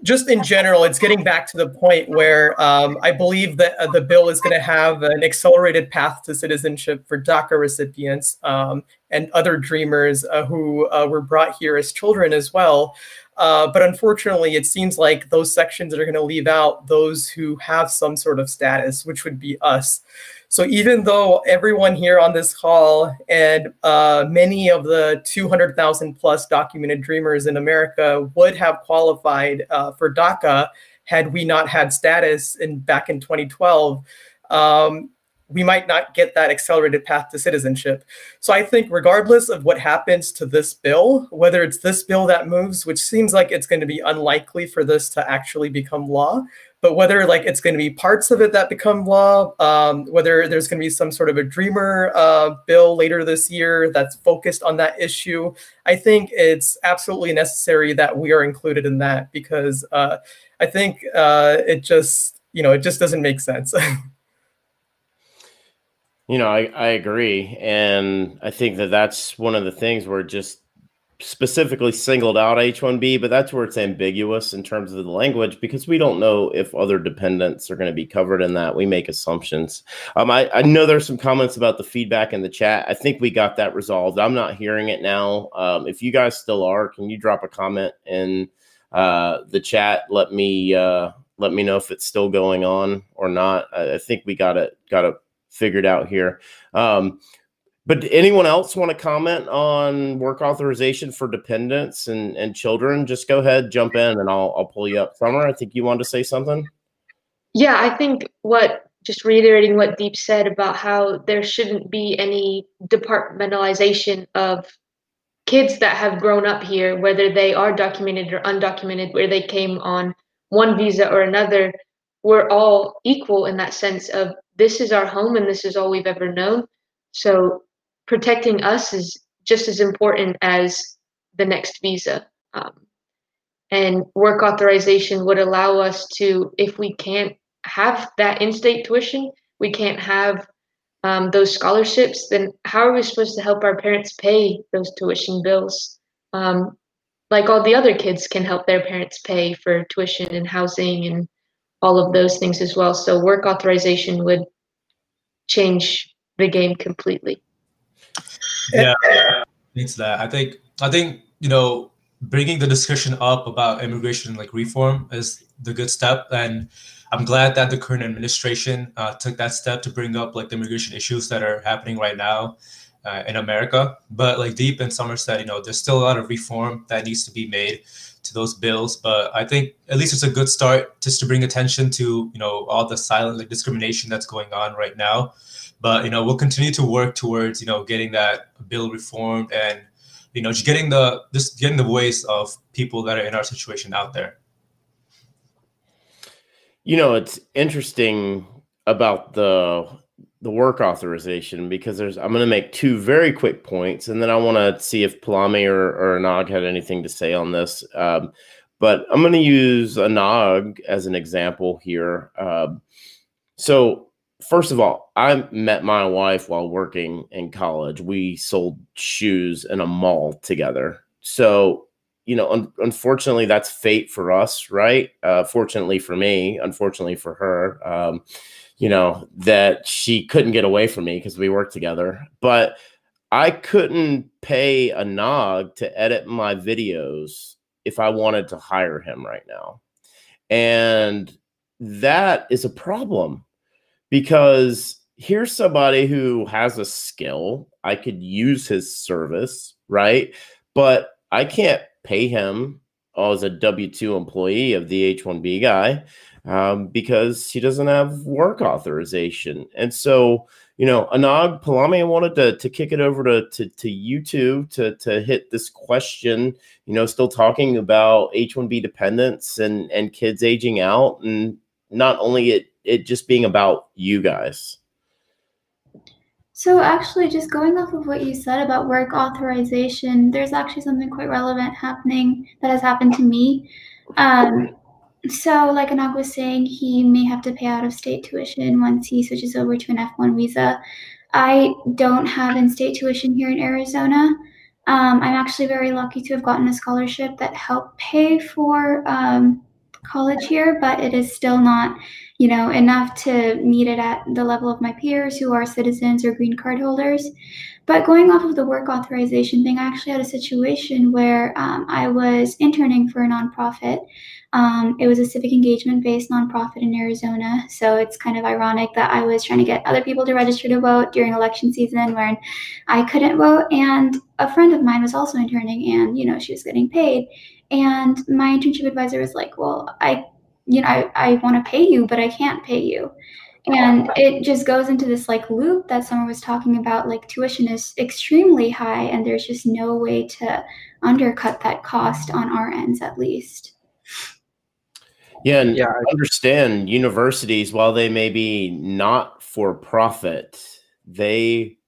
just in general, it's getting back to the point where um, I believe that uh, the bill is going to have an accelerated path to citizenship for DACA recipients um, and other dreamers uh, who uh, were brought here as children as well. Uh, but unfortunately, it seems like those sections are going to leave out those who have some sort of status, which would be us. So even though everyone here on this call and uh, many of the 200,000 plus documented dreamers in America would have qualified uh, for DACA had we not had status in back in 2012, um, we might not get that accelerated path to citizenship. So I think, regardless of what happens to this bill, whether it's this bill that moves, which seems like it's going to be unlikely for this to actually become law, but whether like it's going to be parts of it that become law, um, whether there's going to be some sort of a dreamer uh, bill later this year that's focused on that issue, I think it's absolutely necessary that we are included in that because uh, I think uh, it just you know it just doesn't make sense. You know, I, I agree. And I think that that's one of the things where just specifically singled out H1B, but that's where it's ambiguous in terms of the language because we don't know if other dependents are going to be covered in that. We make assumptions. Um, I, I know there's some comments about the feedback in the chat. I think we got that resolved. I'm not hearing it now. Um, if you guys still are, can you drop a comment in uh, the chat? Let me uh, let me know if it's still going on or not. I, I think we got it got it figured out here. Um, but anyone else want to comment on work authorization for dependents and, and children? Just go ahead, jump in, and I'll I'll pull you up. Summer, I think you wanted to say something. Yeah, I think what just reiterating what Deep said about how there shouldn't be any departmentalization of kids that have grown up here, whether they are documented or undocumented, where they came on one visa or another. We're all equal in that sense of this is our home and this is all we've ever known. So protecting us is just as important as the next visa. Um, and work authorization would allow us to, if we can't have that in state tuition, we can't have um, those scholarships, then how are we supposed to help our parents pay those tuition bills? Um, like all the other kids can help their parents pay for tuition and housing and all of those things as well. So work authorization would change the game completely. Yeah needs that. I think i think you know bringing the discussion up about immigration like reform is the good step. And i'm glad that the current administration uh, took that step to bring up like the immigration issues that are happening right now uh, in america. But like deep in Summer said you know there's still a lot of reform that needs to be made to those bills but i think at least it's a good start just to bring attention to you know all the silent like discrimination that's going on right now but you know, we'll continue to work towards you know getting that bill reformed and you know just getting the just getting the voice of people that are in our situation out there. You know, it's interesting about the the work authorization because there's I'm going to make two very quick points, and then I want to see if Palami or, or Anag had anything to say on this. Um, but I'm going to use Anag as an example here. Um, so first of all, I met my wife while working in college. We sold shoes in a mall together. So, you know, un- unfortunately, that's fate for us, right? Uh, fortunately for me, unfortunately for her, um, you know, that she couldn't get away from me because we worked together. But I couldn't pay Anag to edit my videos if I wanted to hire him right now. And that is a problem because here's somebody who has a skill. I could use his service, right? But I can't pay him as a W 2 employee of the H 1B guy um, because he doesn't have work authorization. And so, you know, Anag Palami, I wanted to, to kick it over to, to, to you two to, to hit this question, you know, still talking about H 1B dependents and, and kids aging out. And not only it it just being about you guys? So, actually, just going off of what you said about work authorization, there's actually something quite relevant happening that has happened to me. Um, so, like Anag was saying, he may have to pay out of state tuition once he switches over to an F1 visa. I don't have in state tuition here in Arizona. Um, I'm actually very lucky to have gotten a scholarship that helped pay for um, college here, but it is still not, you know, enough to meet it at the level of my peers who are citizens or green card holders. But going off of the work authorization thing, I actually had a situation where um, I was interning for a nonprofit. Um, it was a civic engagement based nonprofit in Arizona. So it's kind of ironic that I was trying to get other people to register to vote during election season when I couldn't vote. And a friend of mine was also interning and, you know, she was getting paid. And my internship advisor was like, well, I, you know, I, I want to pay you, but I can't pay you. And it just goes into this like loop that someone was talking about. Like tuition is extremely high, and there's just no way to undercut that cost on our ends, at least. Yeah, and yeah, I understand universities, while they may be not for profit, they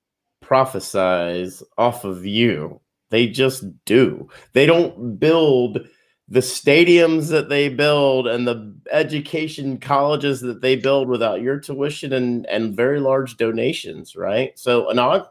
prophesize off of you. They just do. They don't build the stadiums that they build and the education colleges that they build without your tuition and and very large donations, right? So Anag,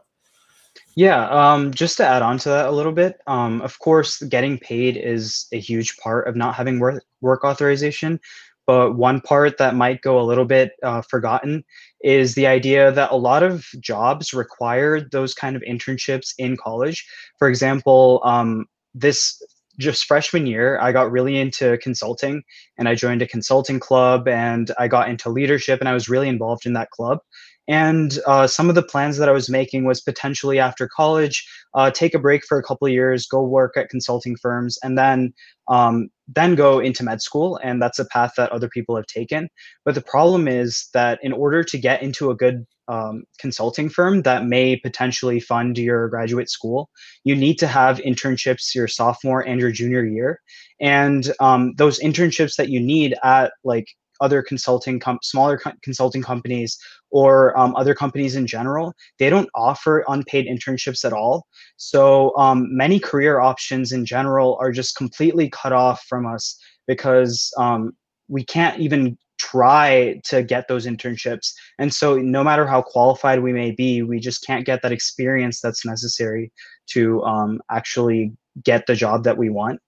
yeah, um, just to add on to that a little bit, um, of course, getting paid is a huge part of not having work, work authorization. But one part that might go a little bit uh, forgotten is the idea that a lot of jobs require those kind of internships in college. For example, um, this just freshman year, I got really into consulting and I joined a consulting club and I got into leadership and I was really involved in that club. And uh, some of the plans that I was making was potentially after college, uh, take a break for a couple years, go work at consulting firms, and then um, then go into med school. And that's a path that other people have taken. But the problem is that in order to get into a good um, consulting firm that may potentially fund your graduate school, you need to have internships your sophomore and your junior year. And um, those internships that you need at like other consulting com- smaller co- consulting companies or um, other companies in general they don't offer unpaid internships at all. So um, many career options in general are just completely cut off from us because um, we can't even try to get those internships. And so no matter how qualified we may be we just can't get that experience that's necessary to um, actually get the job that we want.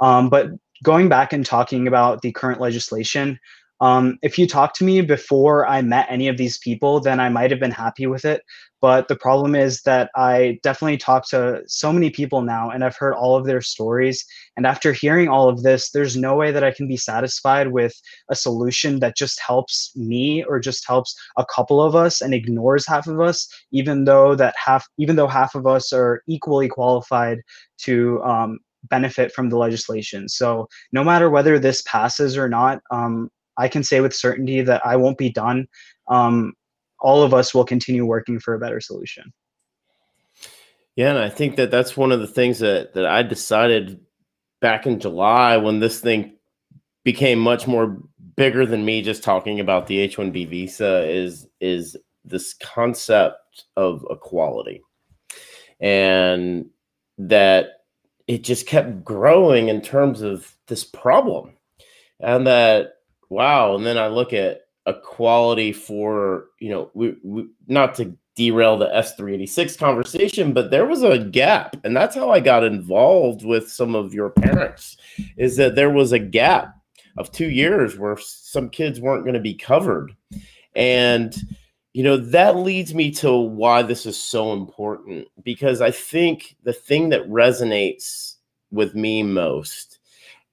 Um, but going back and talking about the current legislation um, if you talked to me before I met any of these people, then I might have been happy with it. But the problem is that I definitely talk to so many people now and I've heard all of their stories. And after hearing all of this, there's no way that I can be satisfied with a solution that just helps me or just helps a couple of us and ignores half of us, even though that half, even though half of us are equally qualified to um, benefit from the legislation. So no matter whether this passes or not, um, I can say with certainty that I won't be done. Um, all of us will continue working for a better solution. Yeah, and I think that that's one of the things that that I decided back in July when this thing became much more bigger than me just talking about the H-1B visa is is this concept of equality. And that it just kept growing in terms of this problem. And that wow. And then I look at equality for, you know, we, we not to derail the S386 conversation, but there was a gap. And that's how I got involved with some of your parents, is that there was a gap of two years where some kids weren't going to be covered. And, you know, that leads me to why this is so important because I think the thing that resonates with me most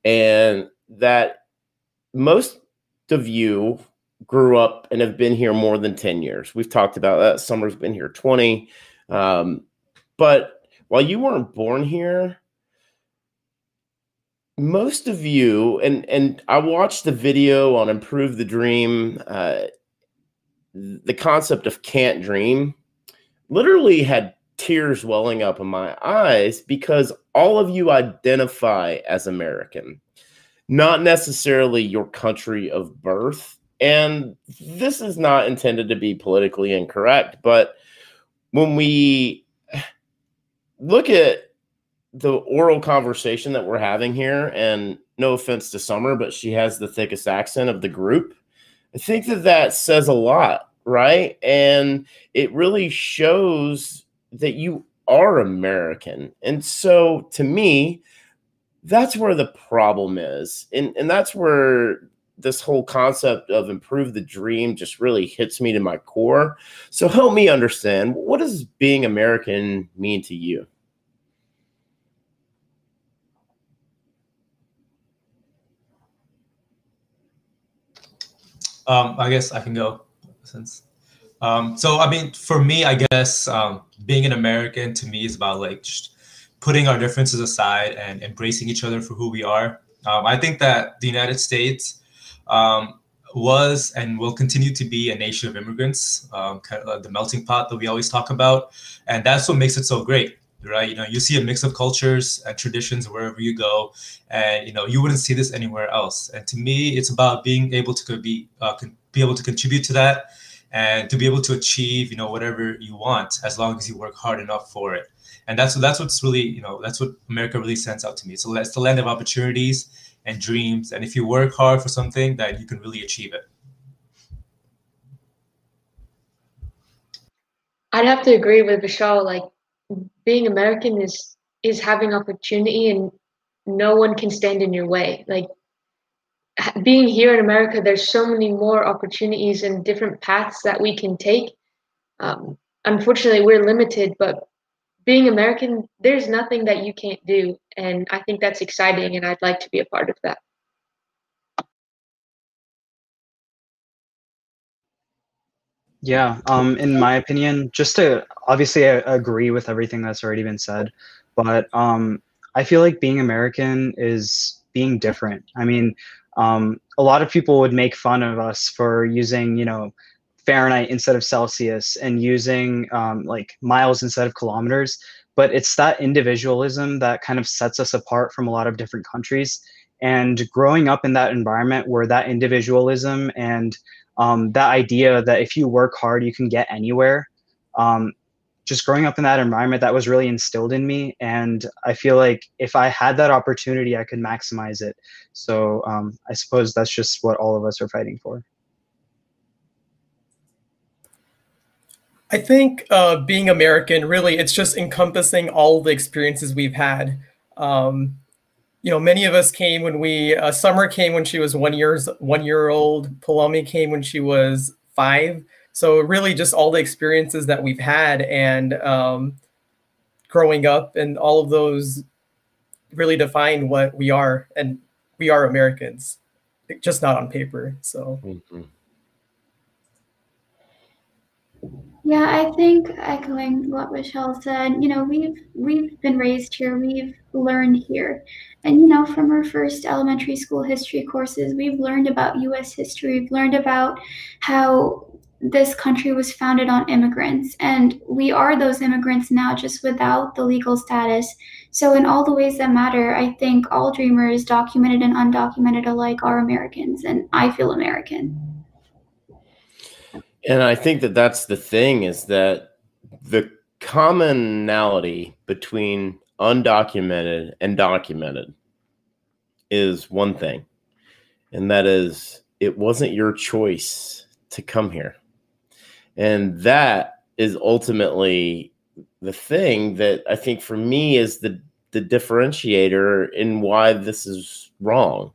and that most of you grew up and have been here more than 10 years. We've talked about that. Summer's been here 20. Um, but while you weren't born here, most of you, and and I watched the video on Improve the Dream, uh, the concept of can't dream literally had tears welling up in my eyes because all of you identify as American not necessarily your country of birth. And this is not intended to be politically incorrect, but when we look at the oral conversation that we're having here, and no offense to Summer, but she has the thickest accent of the group. I think that that says a lot, right? And it really shows that you are American. And so to me, that's where the problem is. And and that's where this whole concept of improve the dream just really hits me to my core. So help me understand what does being American mean to you? Um, I guess I can go since. Um, so I mean, for me, I guess um, being an American to me is about like just putting our differences aside and embracing each other for who we are. Um, I think that the United States um, was and will continue to be a nation of immigrants, um, kind of uh, the melting pot that we always talk about, and that's what makes it so great, right? You know, you see a mix of cultures and traditions wherever you go, and you know you wouldn't see this anywhere else. And to me, it's about being able to be uh, be able to contribute to that, and to be able to achieve you know whatever you want as long as you work hard enough for it and that's that's what's really you know that's what America really sends out to me. So it's the land of opportunities and dreams, and if you work hard for something, that you can really achieve it. I'd have to agree with Vishal. Like being American is is having opportunity, and no one can stand in your way. Like being here in America, there's so many more opportunities and different paths that we can take. Um, unfortunately, we're limited, but being American, there's nothing that you can't do, and I think that's exciting, and I'd like to be a part of that. Yeah, um, in my opinion, just to obviously I agree with everything that's already been said, but um, I feel like being American is being different. I mean, um, a lot of people would make fun of us for using, you know, Fahrenheit instead of Celsius and using um, like miles instead of kilometers. But it's that individualism that kind of sets us apart from a lot of different countries. And growing up in that environment where that individualism and um, that idea that if you work hard, you can get anywhere, um, just growing up in that environment that was really instilled in me and i feel like if i had that opportunity i could maximize it so um, i suppose that's just what all of us are fighting for i think uh, being american really it's just encompassing all the experiences we've had. Um, you know many of us came when we uh, summer came when she was one years one year old. Palami came when she was five. So really just all the experiences that we've had and um, growing up and all of those really define what we are. And we are americans just not on paper so. Mm-hmm. Yeah i think echoing what Vishal said you know we've we've been raised here we've learned here and you know from our first elementary school history courses we've learned about us history we've learned about how this country was founded on immigrants, and we are those immigrants now, just without the legal status. So, in all the ways that matter, I think all dreamers, documented and undocumented alike, are Americans, and I feel American. And I think that that's the thing is that the commonality between undocumented and documented is one thing, and that is it wasn't your choice to come here. And that is ultimately the thing that I think for me is the the differentiator in why this is wrong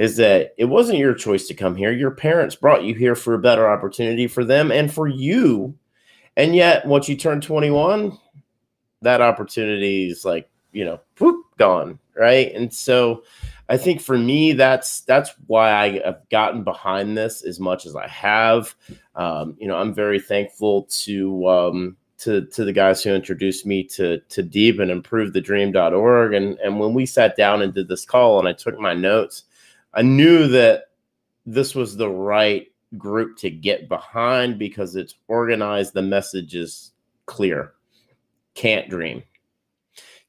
is that it wasn't your choice to come here. Your parents brought you here for a better opportunity for them and for you. And yet, once you turn 21, that opportunity is like, you know, whoop, gone. Right. And so I think for me, that's that's why I have gotten behind this as much as I have. Um, you know, I'm very thankful to um, to to the guys who introduced me to to Deep and Improve the Dream.org. And and when we sat down and did this call and I took my notes, I knew that this was the right group to get behind because it's organized. The message is clear. Can't dream.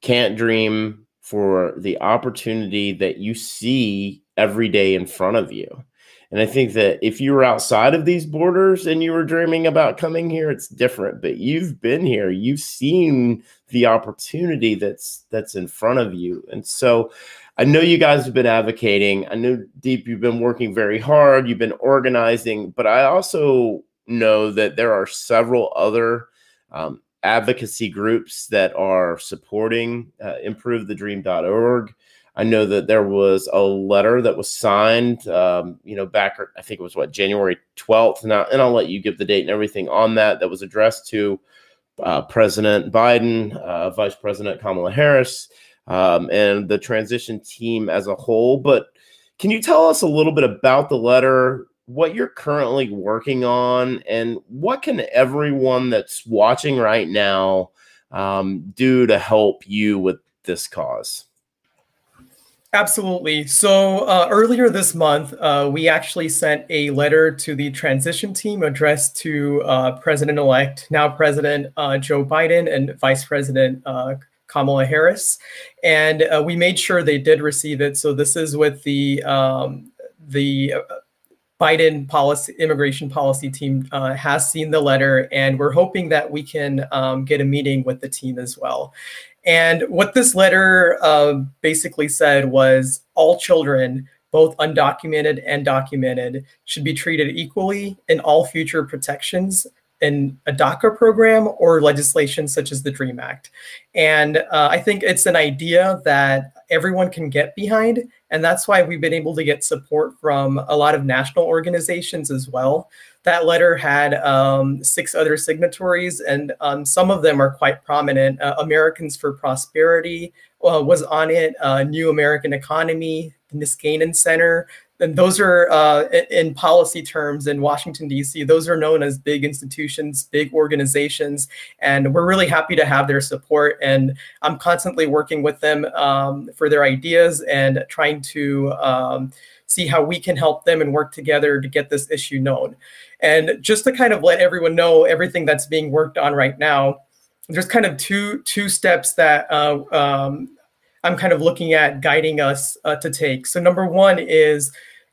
Can't dream for the opportunity that you see every day in front of you. And I think that if you were outside of these borders and you were dreaming about coming here, it's different. But you've been here, you've seen the opportunity that's that's in front of you. And so I know you guys have been advocating. I know Deep, you've been working very hard, you've been organizing, but I also know that there are several other um, advocacy groups that are supporting uh, improvethedream.org. I know that there was a letter that was signed, um, you know, back, I think it was what, January 12th. And, I, and I'll let you give the date and everything on that, that was addressed to uh, President Biden, uh, Vice President Kamala Harris, um, and the transition team as a whole. But can you tell us a little bit about the letter? what you're currently working on and what can everyone that's watching right now um, do to help you with this cause Absolutely. So uh, earlier this month, uh, we actually sent a letter to the transition team addressed to uh, President elect, now President uh, Joe Biden, and Vice President uh, Kamala Harris. And uh, we made sure they did receive it. So this is with the um, the Biden policy immigration policy team uh, has seen the letter, and we're hoping that we can um, get a meeting with the team as well. And what this letter uh, basically said was all children, both undocumented and documented, should be treated equally in all future protections in a DACA program or legislation such as the DREAM Act. And uh, I think it's an idea that everyone can get behind. And that's why we've been able to get support from a lot of national organizations as well. That letter had um, six other signatories, and um, some of them are quite prominent. Uh, Americans for Prosperity uh, was on it, uh, New American Economy, the Niskanen Center, and those are uh, in policy terms in Washington D.C. Those are known as big institutions, big organizations, and we're really happy to have their support. And I'm constantly working with them um, for their ideas and trying to um, see how we can help them and work together to get this issue known. And just to kind of let everyone know everything that's being worked on right now, there's kind of two two steps that uh, um, I'm kind of looking at guiding us uh, to take. So number one is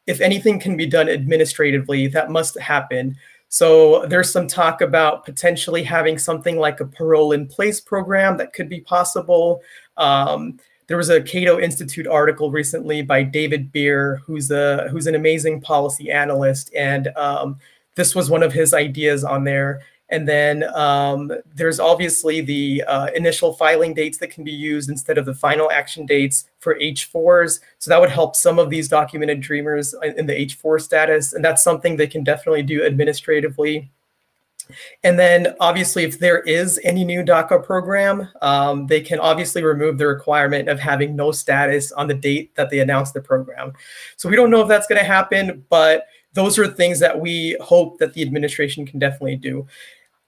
if anything can be done administratively, that must happen. So there's some talk about potentially having something like a parole in place program that could be possible. Um, there was a Cato Institute article recently by David Bier, who's a who's an amazing policy analyst, and um, this was one of his ideas on there. And then um, there's obviously the uh, initial filing dates that can be used instead of the final action dates for H4s. So that would help some of these documented dreamers in the H4 status. And that's something they can definitely do administratively. And then obviously, if there is any new DACA program, um, they can obviously remove the requirement of having no status on the date that they announce the program. So we don't know if that's going to happen, but those are things that we hope that the administration can definitely do.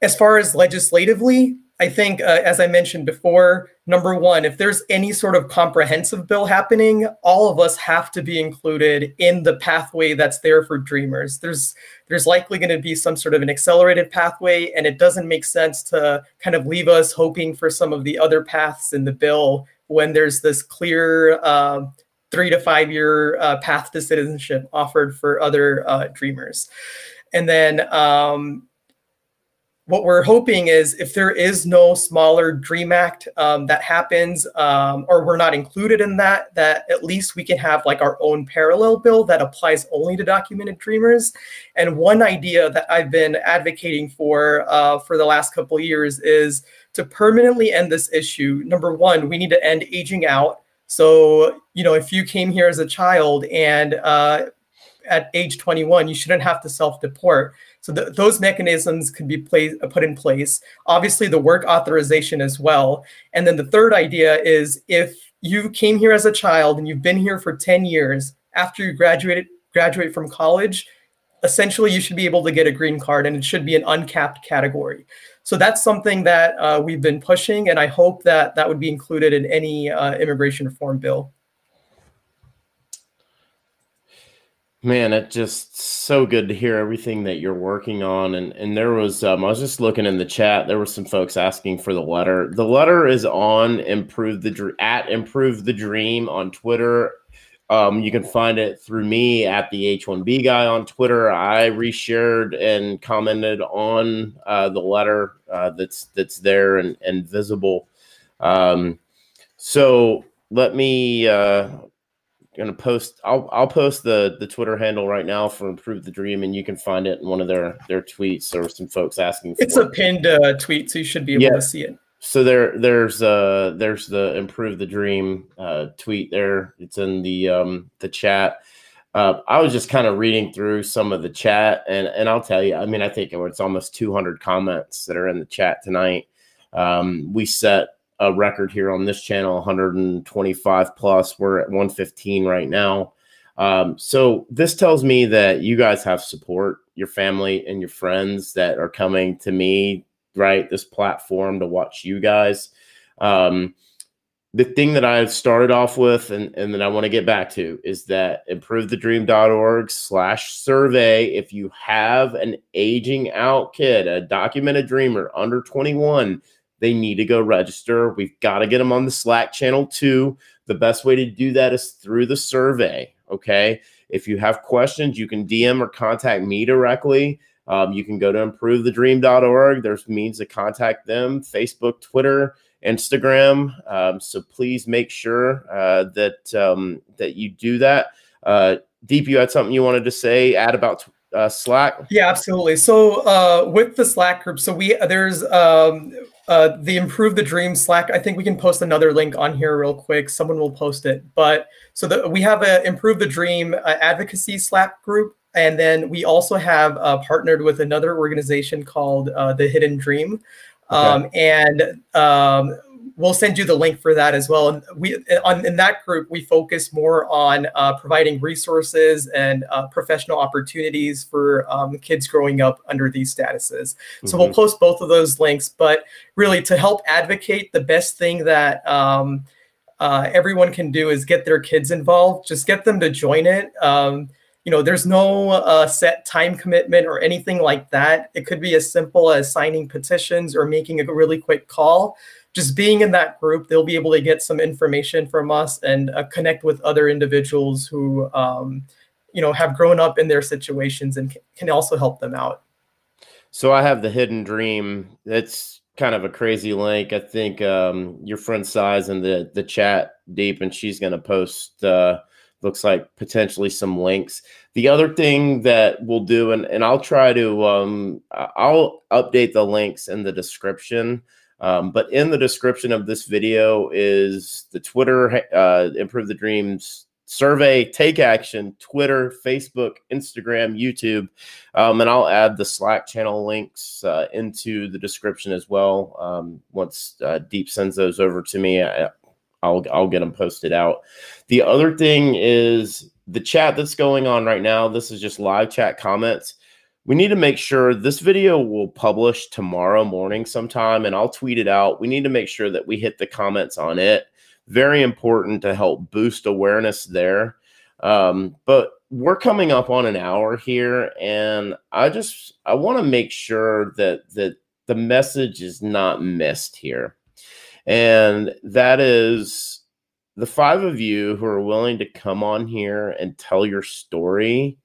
As far as legislatively, I think, uh, as I mentioned before, number one, if there's any sort of comprehensive bill happening, all of us have to be included in the pathway that's there for dreamers. There's there's likely going to be some sort of an accelerated pathway, and it doesn't make sense to kind of leave us hoping for some of the other paths in the bill when there's this clear uh, three to five year uh, path to citizenship offered for other uh, dreamers. And then um, what we're hoping is if there is no smaller dream act um, that happens um, or we're not included in that that at least we can have like our own parallel bill that applies only to documented dreamers. And one idea that i've been advocating for uh, for the last couple years is to permanently end this issue. Number one we need to end aging out. So you know if you came here as a child and uh, at age 21 you shouldn't have to self-deport so those mechanisms could be play, put in place. Obviously, the work authorization as well. And then the third idea is if you came here as a child and you've been here for 10 years after you graduated graduate from college, essentially you should be able to get a green card and it should be an uncapped category. So that's something that uh, we've been pushing, and I hope that that would be included in any uh, immigration reform bill. Man, it's just so good to hear everything that you're working on. And and there was um, I was just looking in the chat. There were some folks asking for the letter. The letter is on improve the at improve the dream on Twitter. Um, you can find it through me at the H1B guy on Twitter. I reshared and commented on uh, the letter uh, that's that's there and and visible. Um, so let me uh, gonna post I'll I'll post the the Twitter handle right now for Improve the Dream and you can find it in one of their their tweets. There were some folks asking It's a pinned uh, tweet, so you should be able yeah. to see it. So there there's uh there's the Improve the Dream uh tweet there. It's in the um the chat. Uh, I was just kind of reading through some of the chat, and and I'll tell you, I mean, I think it's almost 200 comments that are in the chat tonight. Um, we set a record here on this channel 125 plus. We're at 115 right now. Um, so this tells me that you guys have support your family and your friends that are coming to me right this platform to watch you guys. Um, the thing that i started off with and, and that i want to get back to is that improvethedream.org slash survey. If you have an aging out kid a documented dreamer under 21 they need to go register. We've got to get them on the Slack channel too. The best way to do that is through the survey. Okay. If you have questions, you can DM or contact me directly. Um, you can go to improvethedream.org. There's means to contact them Facebook, Twitter, Instagram. Um, so please make sure uh, that um, that you do that. Uh, Deep, you had something you wanted to say, add about uh, Slack? Yeah, absolutely. So uh, with the Slack group, so we there's um, uh, the Improve the Dream Slack. I think we can post another link on here real quick. Someone will post it. But so the, we have a Improve the Dream uh, advocacy Slack group, and then we also have uh, partnered with another organization called uh, the Hidden Dream. Um, And um, we'll send you the link for that as well. And we on in that group we focus more on uh, providing resources and uh, professional opportunities for um, kids growing up under these statuses. So mm-hmm. we'll post both of those links. But really, to help advocate, the best thing that um, uh, everyone can do is get their kids involved. Just get them to join it. Um, you know, there's no uh, set time commitment or anything like that. It could be as simple as signing petitions or making a really quick call just being in that group, they'll be able to get some information from us and uh, connect with other individuals who, um, you know, have grown up in their situations and can also help them out. So I have the hidden dream. It's kind of a crazy link. I think um, your friend size in the the chat deep, and she's going to post. Uh, looks like potentially some links. The other thing that we'll do, and, and I'll try to, um, I'll update the links in the description um, but in the description of this video is the Twitter uh, Improve the Dreams survey, take action, Twitter, Facebook, Instagram, YouTube. Um, and I'll add the Slack channel links uh, into the description as well. Um, once uh, Deep sends those over to me, I, I'll, I'll get them posted out. The other thing is the chat that's going on right now. This is just live chat comments we need to make sure this video will publish tomorrow morning sometime and I'll tweet it out. We need to make sure that we hit the comments on it. Very important to help boost awareness there. Um, but we're coming up on an hour here and I just I want to make sure that that the message is not missed here. And that is the five of you who are willing to come on here and tell your story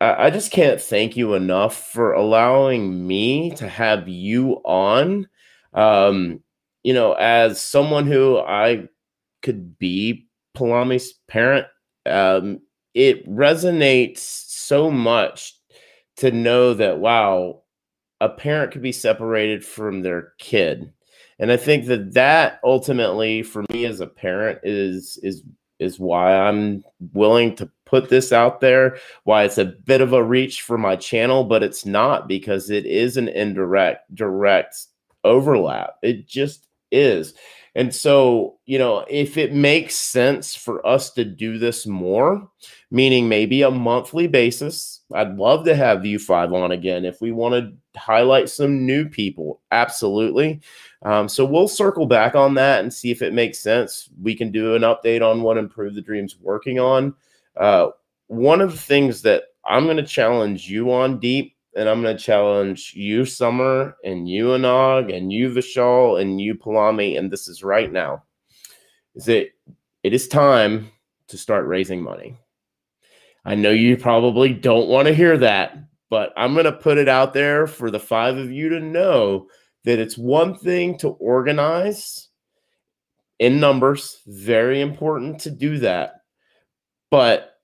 I just can't thank you enough for allowing me to have you on. Um, you know, as someone who I could be Palami's parent, um, it resonates so much to know that wow, a parent could be separated from their kid, and I think that that ultimately, for me as a parent, is is is why I'm willing to put this out there, why it's a bit of a reach for my channel, but it's not because it is an indirect, direct overlap. It just is. And so, you know, if it makes sense for us to do this more, meaning maybe a monthly basis, I'd love to have you five on again. If we want to highlight some new people, absolutely. Um, so we'll circle back on that and see if it makes sense. We can do an update on what Improve the Dream's working on. Uh, one of the things that I'm going to challenge you on deep, and I'm going to challenge you, Summer, and you, Anag, and you, Vishal, and you, Palami, and this is right now, is that it is time to start raising money. I know you probably don't want to hear that, but I'm going to put it out there for the five of you to know that it's one thing to organize in numbers, very important to do that. But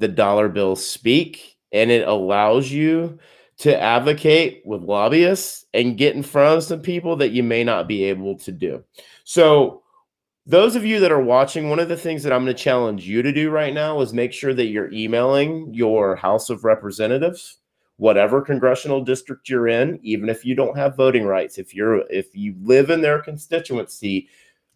the dollar bills speak and it allows you to advocate with lobbyists and get in front of some people that you may not be able to do. So, those of you that are watching, one of the things that I'm going to challenge you to do right now is make sure that you're emailing your House of Representatives whatever congressional district you're in, even if you don't have voting rights, if you're if you live in their constituency,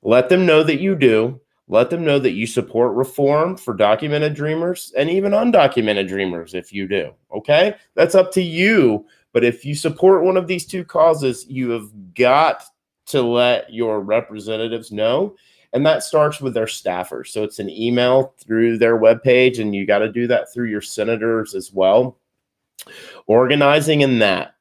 let them know that you do. Let them know that you support reform for documented dreamers and even undocumented dreamers if you do. Okay? That's up to you. But if you support one of these two causes, you have got to let your representatives know. And that starts with their staffers. So it's an email through their webpage, and you got to do that through your senators as well organizing in that.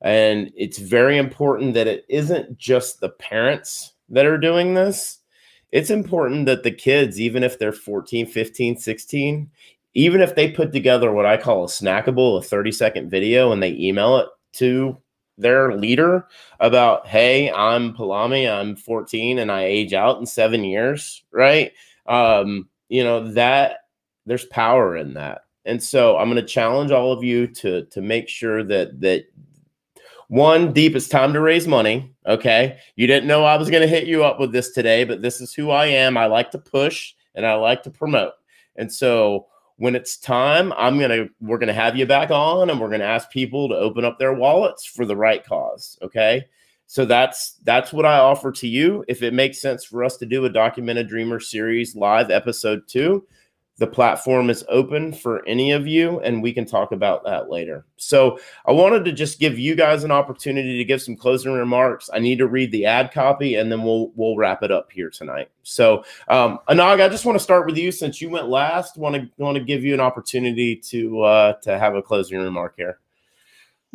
And it's very important that it isn't just the parents that are doing this, it's important that the kids, even if they're 14, 15, 16, even if they put together what I call a snackable, a 30 second video, and they email it to their leader about, hey, I'm Palami, I'm 14, and I age out in seven years, right? Um, you know, that there's power in that. And so I'm going to challenge all of you to to make sure that that one deep it's time to raise money okay? You didn't know i was going to hit you up with this today but this is who i am. I like to push and i like to promote. And so when it's time i'm going to we're going to have you back on and we're going to ask people to open up their wallets for the right cause okay? So that's that's what i offer to you. If it makes sense for us to do a documented dreamer series live episode 2 the platform is open for any of you, and we can talk about that later. So, I wanted to just give you guys an opportunity to give some closing remarks. I need to read the ad copy, and then we'll we'll wrap it up here tonight. So, um, Anag, I just want to start with you since you went last. Want to want to give you an opportunity to uh, to have a closing remark here.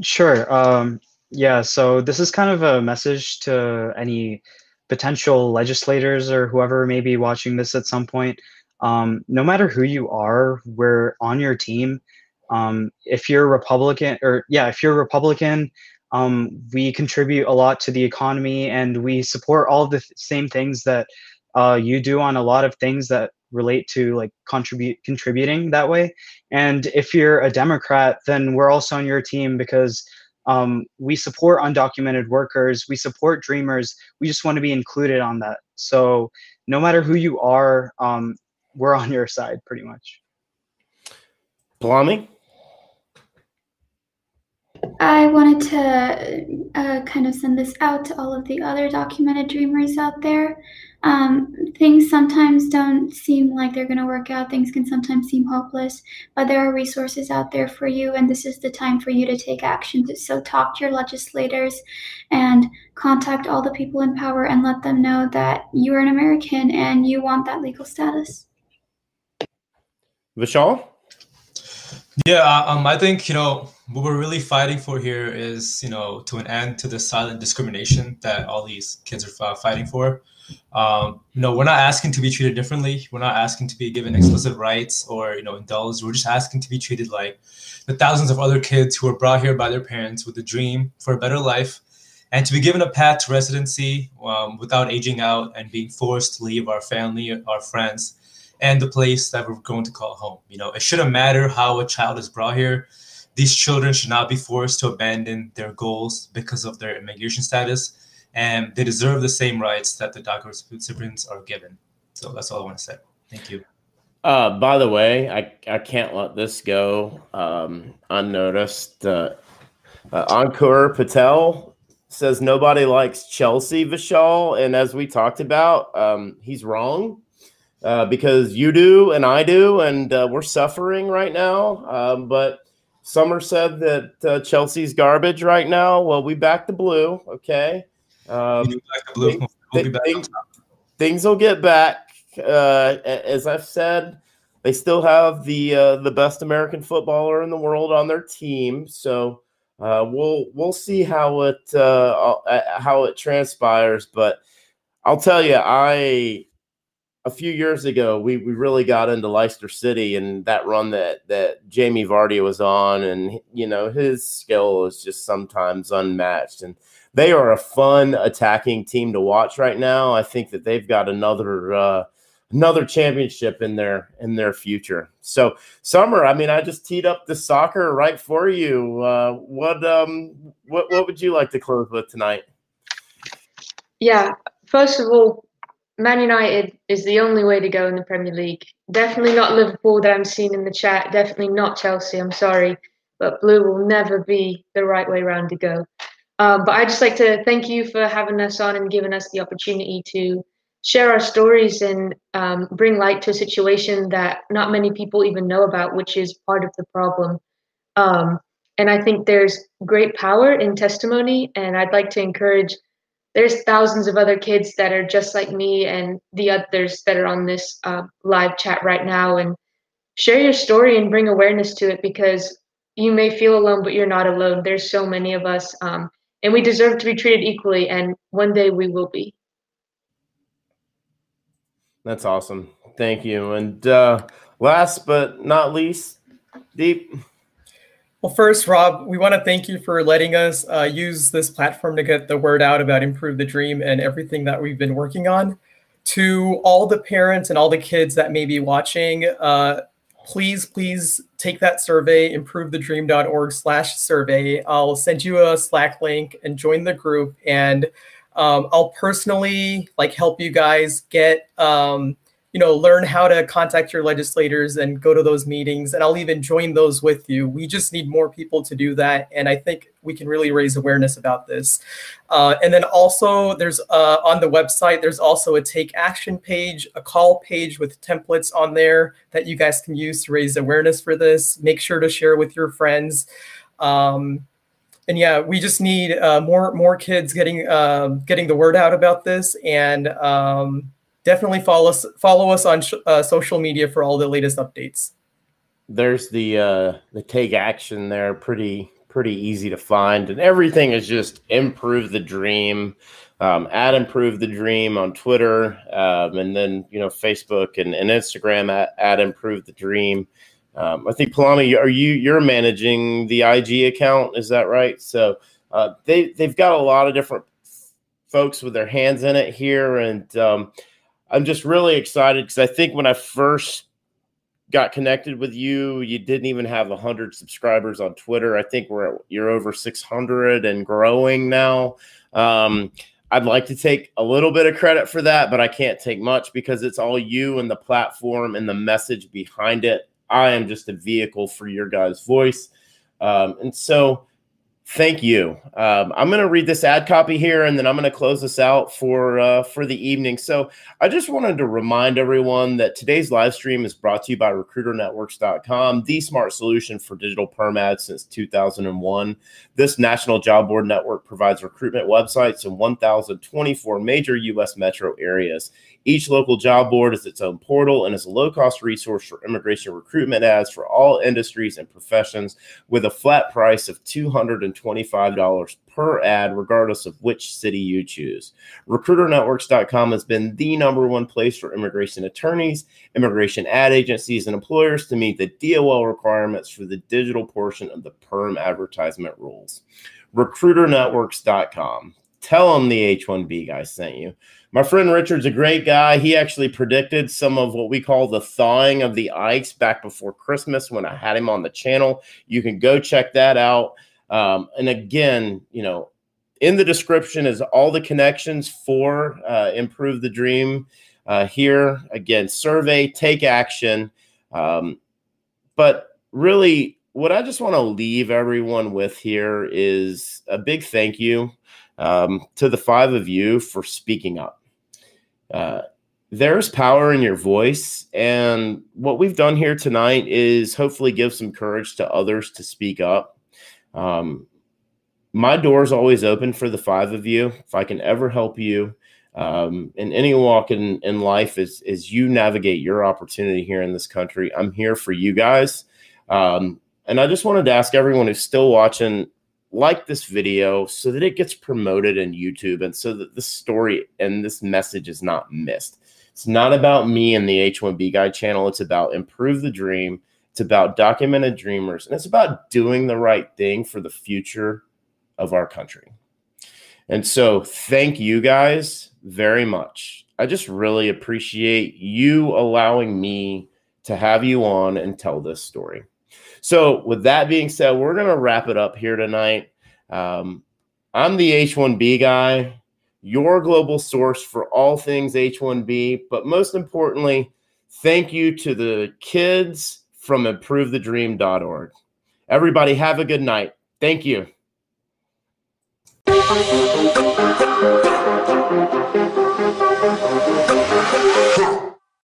Sure. Um, yeah. So this is kind of a message to any potential legislators or whoever may be watching this at some point um, no matter who you are, we're on your team. Um, if you're a Republican, or yeah, if you're Republican, um, we contribute a lot to the economy and we support all the th- same things that uh, you do on a lot of things that relate to like contribute contributing that way. And if you're a Democrat, then we're also on your team because um, we support undocumented workers, we support dreamers. We just want to be included on that. So no matter who you are, um, we're on your side pretty much. Palami? I wanted to uh, kind of send this out to all of the other documented dreamers out there. Um, things sometimes don't seem like they're going to work out. Things can sometimes seem hopeless, but there are resources out there for you, and this is the time for you to take action. So, talk to your legislators and contact all the people in power and let them know that you are an American and you want that legal status. Vishal? Yeah, uh, um, I think you know what we're really fighting for here is you know to an end to the silent discrimination that all these kids are uh, fighting for. Um, you know, we're not asking to be treated differently. We're not asking to be given explicit rights or you know indulged. We're just asking to be treated like the thousands of other kids who were brought here by their parents with a dream for a better life, and to be given a path to residency um, without aging out and being forced to leave our family, our friends, and the place that we're going to call home. You know, it shouldn't matter how a child is brought here. These children should not be forced to abandon their goals because of their immigration status, and they deserve the same rights that the DACA recipients are given. So that's all I want to say. Thank you. Uh, by the way, I, I can't let this go um, unnoticed. Uh, uh, Ankur Patel says nobody likes Chelsea Vishal, and as we talked about, um, he's wrong uh, because you do and I do, and uh, we're suffering right now. Um, but Summer said that uh, Chelsea's garbage right now. Well, we back the blue, okay? Um, back the blue. We'll th- things, things, will get back. Uh, as I've said, they still have the uh, the best American footballer in the world on their team, so. Uh, we'll we'll see how it how it transpires, but I'll tell you, I a few years ago, we we really got into Leicester City and that run that that Jamie Vardy was on, and you know his skill is just sometimes unmatched. And they are a fun attacking team to watch right now. I think that they've got another uh, another championship in their in their future. So, Summer, I mean, I just teed up the soccer right for you. Uh, what um what what would you like to close with tonight? Yeah, first of all, Man United is the only way to go in the Premier League. Definitely not Liverpool that I'm seeing in the chat. Definitely not Chelsea. I'm sorry, but blue will never be the right way around to go. Um, but I'd just like to thank you for having us on and giving us the opportunity to share our stories and um, bring light to a situation that not many people even know about, which is part of the problem. Um, and I think there's great power in testimony, and I'd like to encourage there's thousands of other kids that are just like me and the others that are on this uh, live chat right now and share your story and bring awareness to it because you may feel alone but you're not alone there's so many of us um, and we deserve to be treated equally and one day we will be That's awesome. Thank you. And uh, last but not least, Deep. Well, first, Rob, we want to thank you for letting us uh, use this platform to get the word out about Improve the Dream and everything that we've been working on. To all the parents and all the kids that may be watching, uh, please, please take that survey, improvethedream.org slash survey. I'll send you a Slack link and join the group. And um, I'll personally like help you guys get um, – you know, learn how to contact your legislators and go to those meetings. And I'll even join those with you. We just need more people to do that. And I think we can really raise awareness about this. Uh, and then also, there's uh, on the website, there's also a take action page, a call page with templates on there that you guys can use to raise awareness for this. Make sure to share with your friends. Um, and yeah, we just need uh, more more kids getting uh, getting the word out about this, and um, definitely follow us follow us on sh- uh, social media for all the latest updates. There's the uh, the take action there, pretty pretty easy to find, and everything is just improve the dream. Um, improve the dream on Twitter, um, and then you know Facebook and, and Instagram at, at improve the dream. Um, I think Palami, are you you're managing the IG account? Is that right? So uh, they they've got a lot of different folks with their hands in it here, and um, I'm just really excited because I think when I first got connected with you, you didn't even have 100 subscribers on Twitter. I think we're you're over 600 and growing now. Um, I'd like to take a little bit of credit for that, but I can't take much because it's all you and the platform and the message behind it. I am just a vehicle for your guys' voice. Um, and so Thank you. Um, I'm going to read this ad copy here, and then I'm going to close this out for uh, for the evening. So I just wanted to remind everyone that today's live stream is brought to you by RecruiterNetworks.com, the smart solution for digital perm ads since 2001. This national job board network provides recruitment websites in 1,024 major U.S. metro areas. Each local job board is its own portal and is a low cost resource for immigration recruitment ads for all industries and professions with a flat price of $225 per ad, regardless of which city you choose. RecruiterNetworks.com has been the number one place for immigration attorneys, immigration ad agencies, and employers to meet the DOL requirements for the digital portion of the perm advertisement rules. RecruiterNetworks.com. Tell them the H 1B guy sent you. My friend Richard's a great guy. He actually predicted some of what we call the thawing of the ice back before Christmas when I had him on the channel. You can go check that out. Um, and again, you know, in the description is all the connections for uh, Improve the Dream. Uh, here again, survey, take action. Um, but really, what I just want to leave everyone with here is a big thank you um, to the five of you for speaking up. Uh, there's power in your voice. And what we've done here tonight is hopefully give some courage to others to speak up. Um, my door is always open for the five of you. If I can ever help you um, in any walk in, in life as, as you navigate your opportunity here in this country, I'm here for you guys. Um, and I just wanted to ask everyone who's still watching like this video so that it gets promoted in YouTube and so that the story and this message is not missed. It's not about me and the H1B Guy channel. It's about Improve the Dream. It's about documented dreamers. And it's about doing the right thing for the future of our country. And so, thank you guys very much. I just really appreciate you allowing me to have you on and tell this story. So, with that being said, we're going to wrap it up here tonight. Um, I'm the H1B guy, your global source for all things H1B. But most importantly, thank you to the kids from improvethedream.org. Everybody, have a good night. Thank you.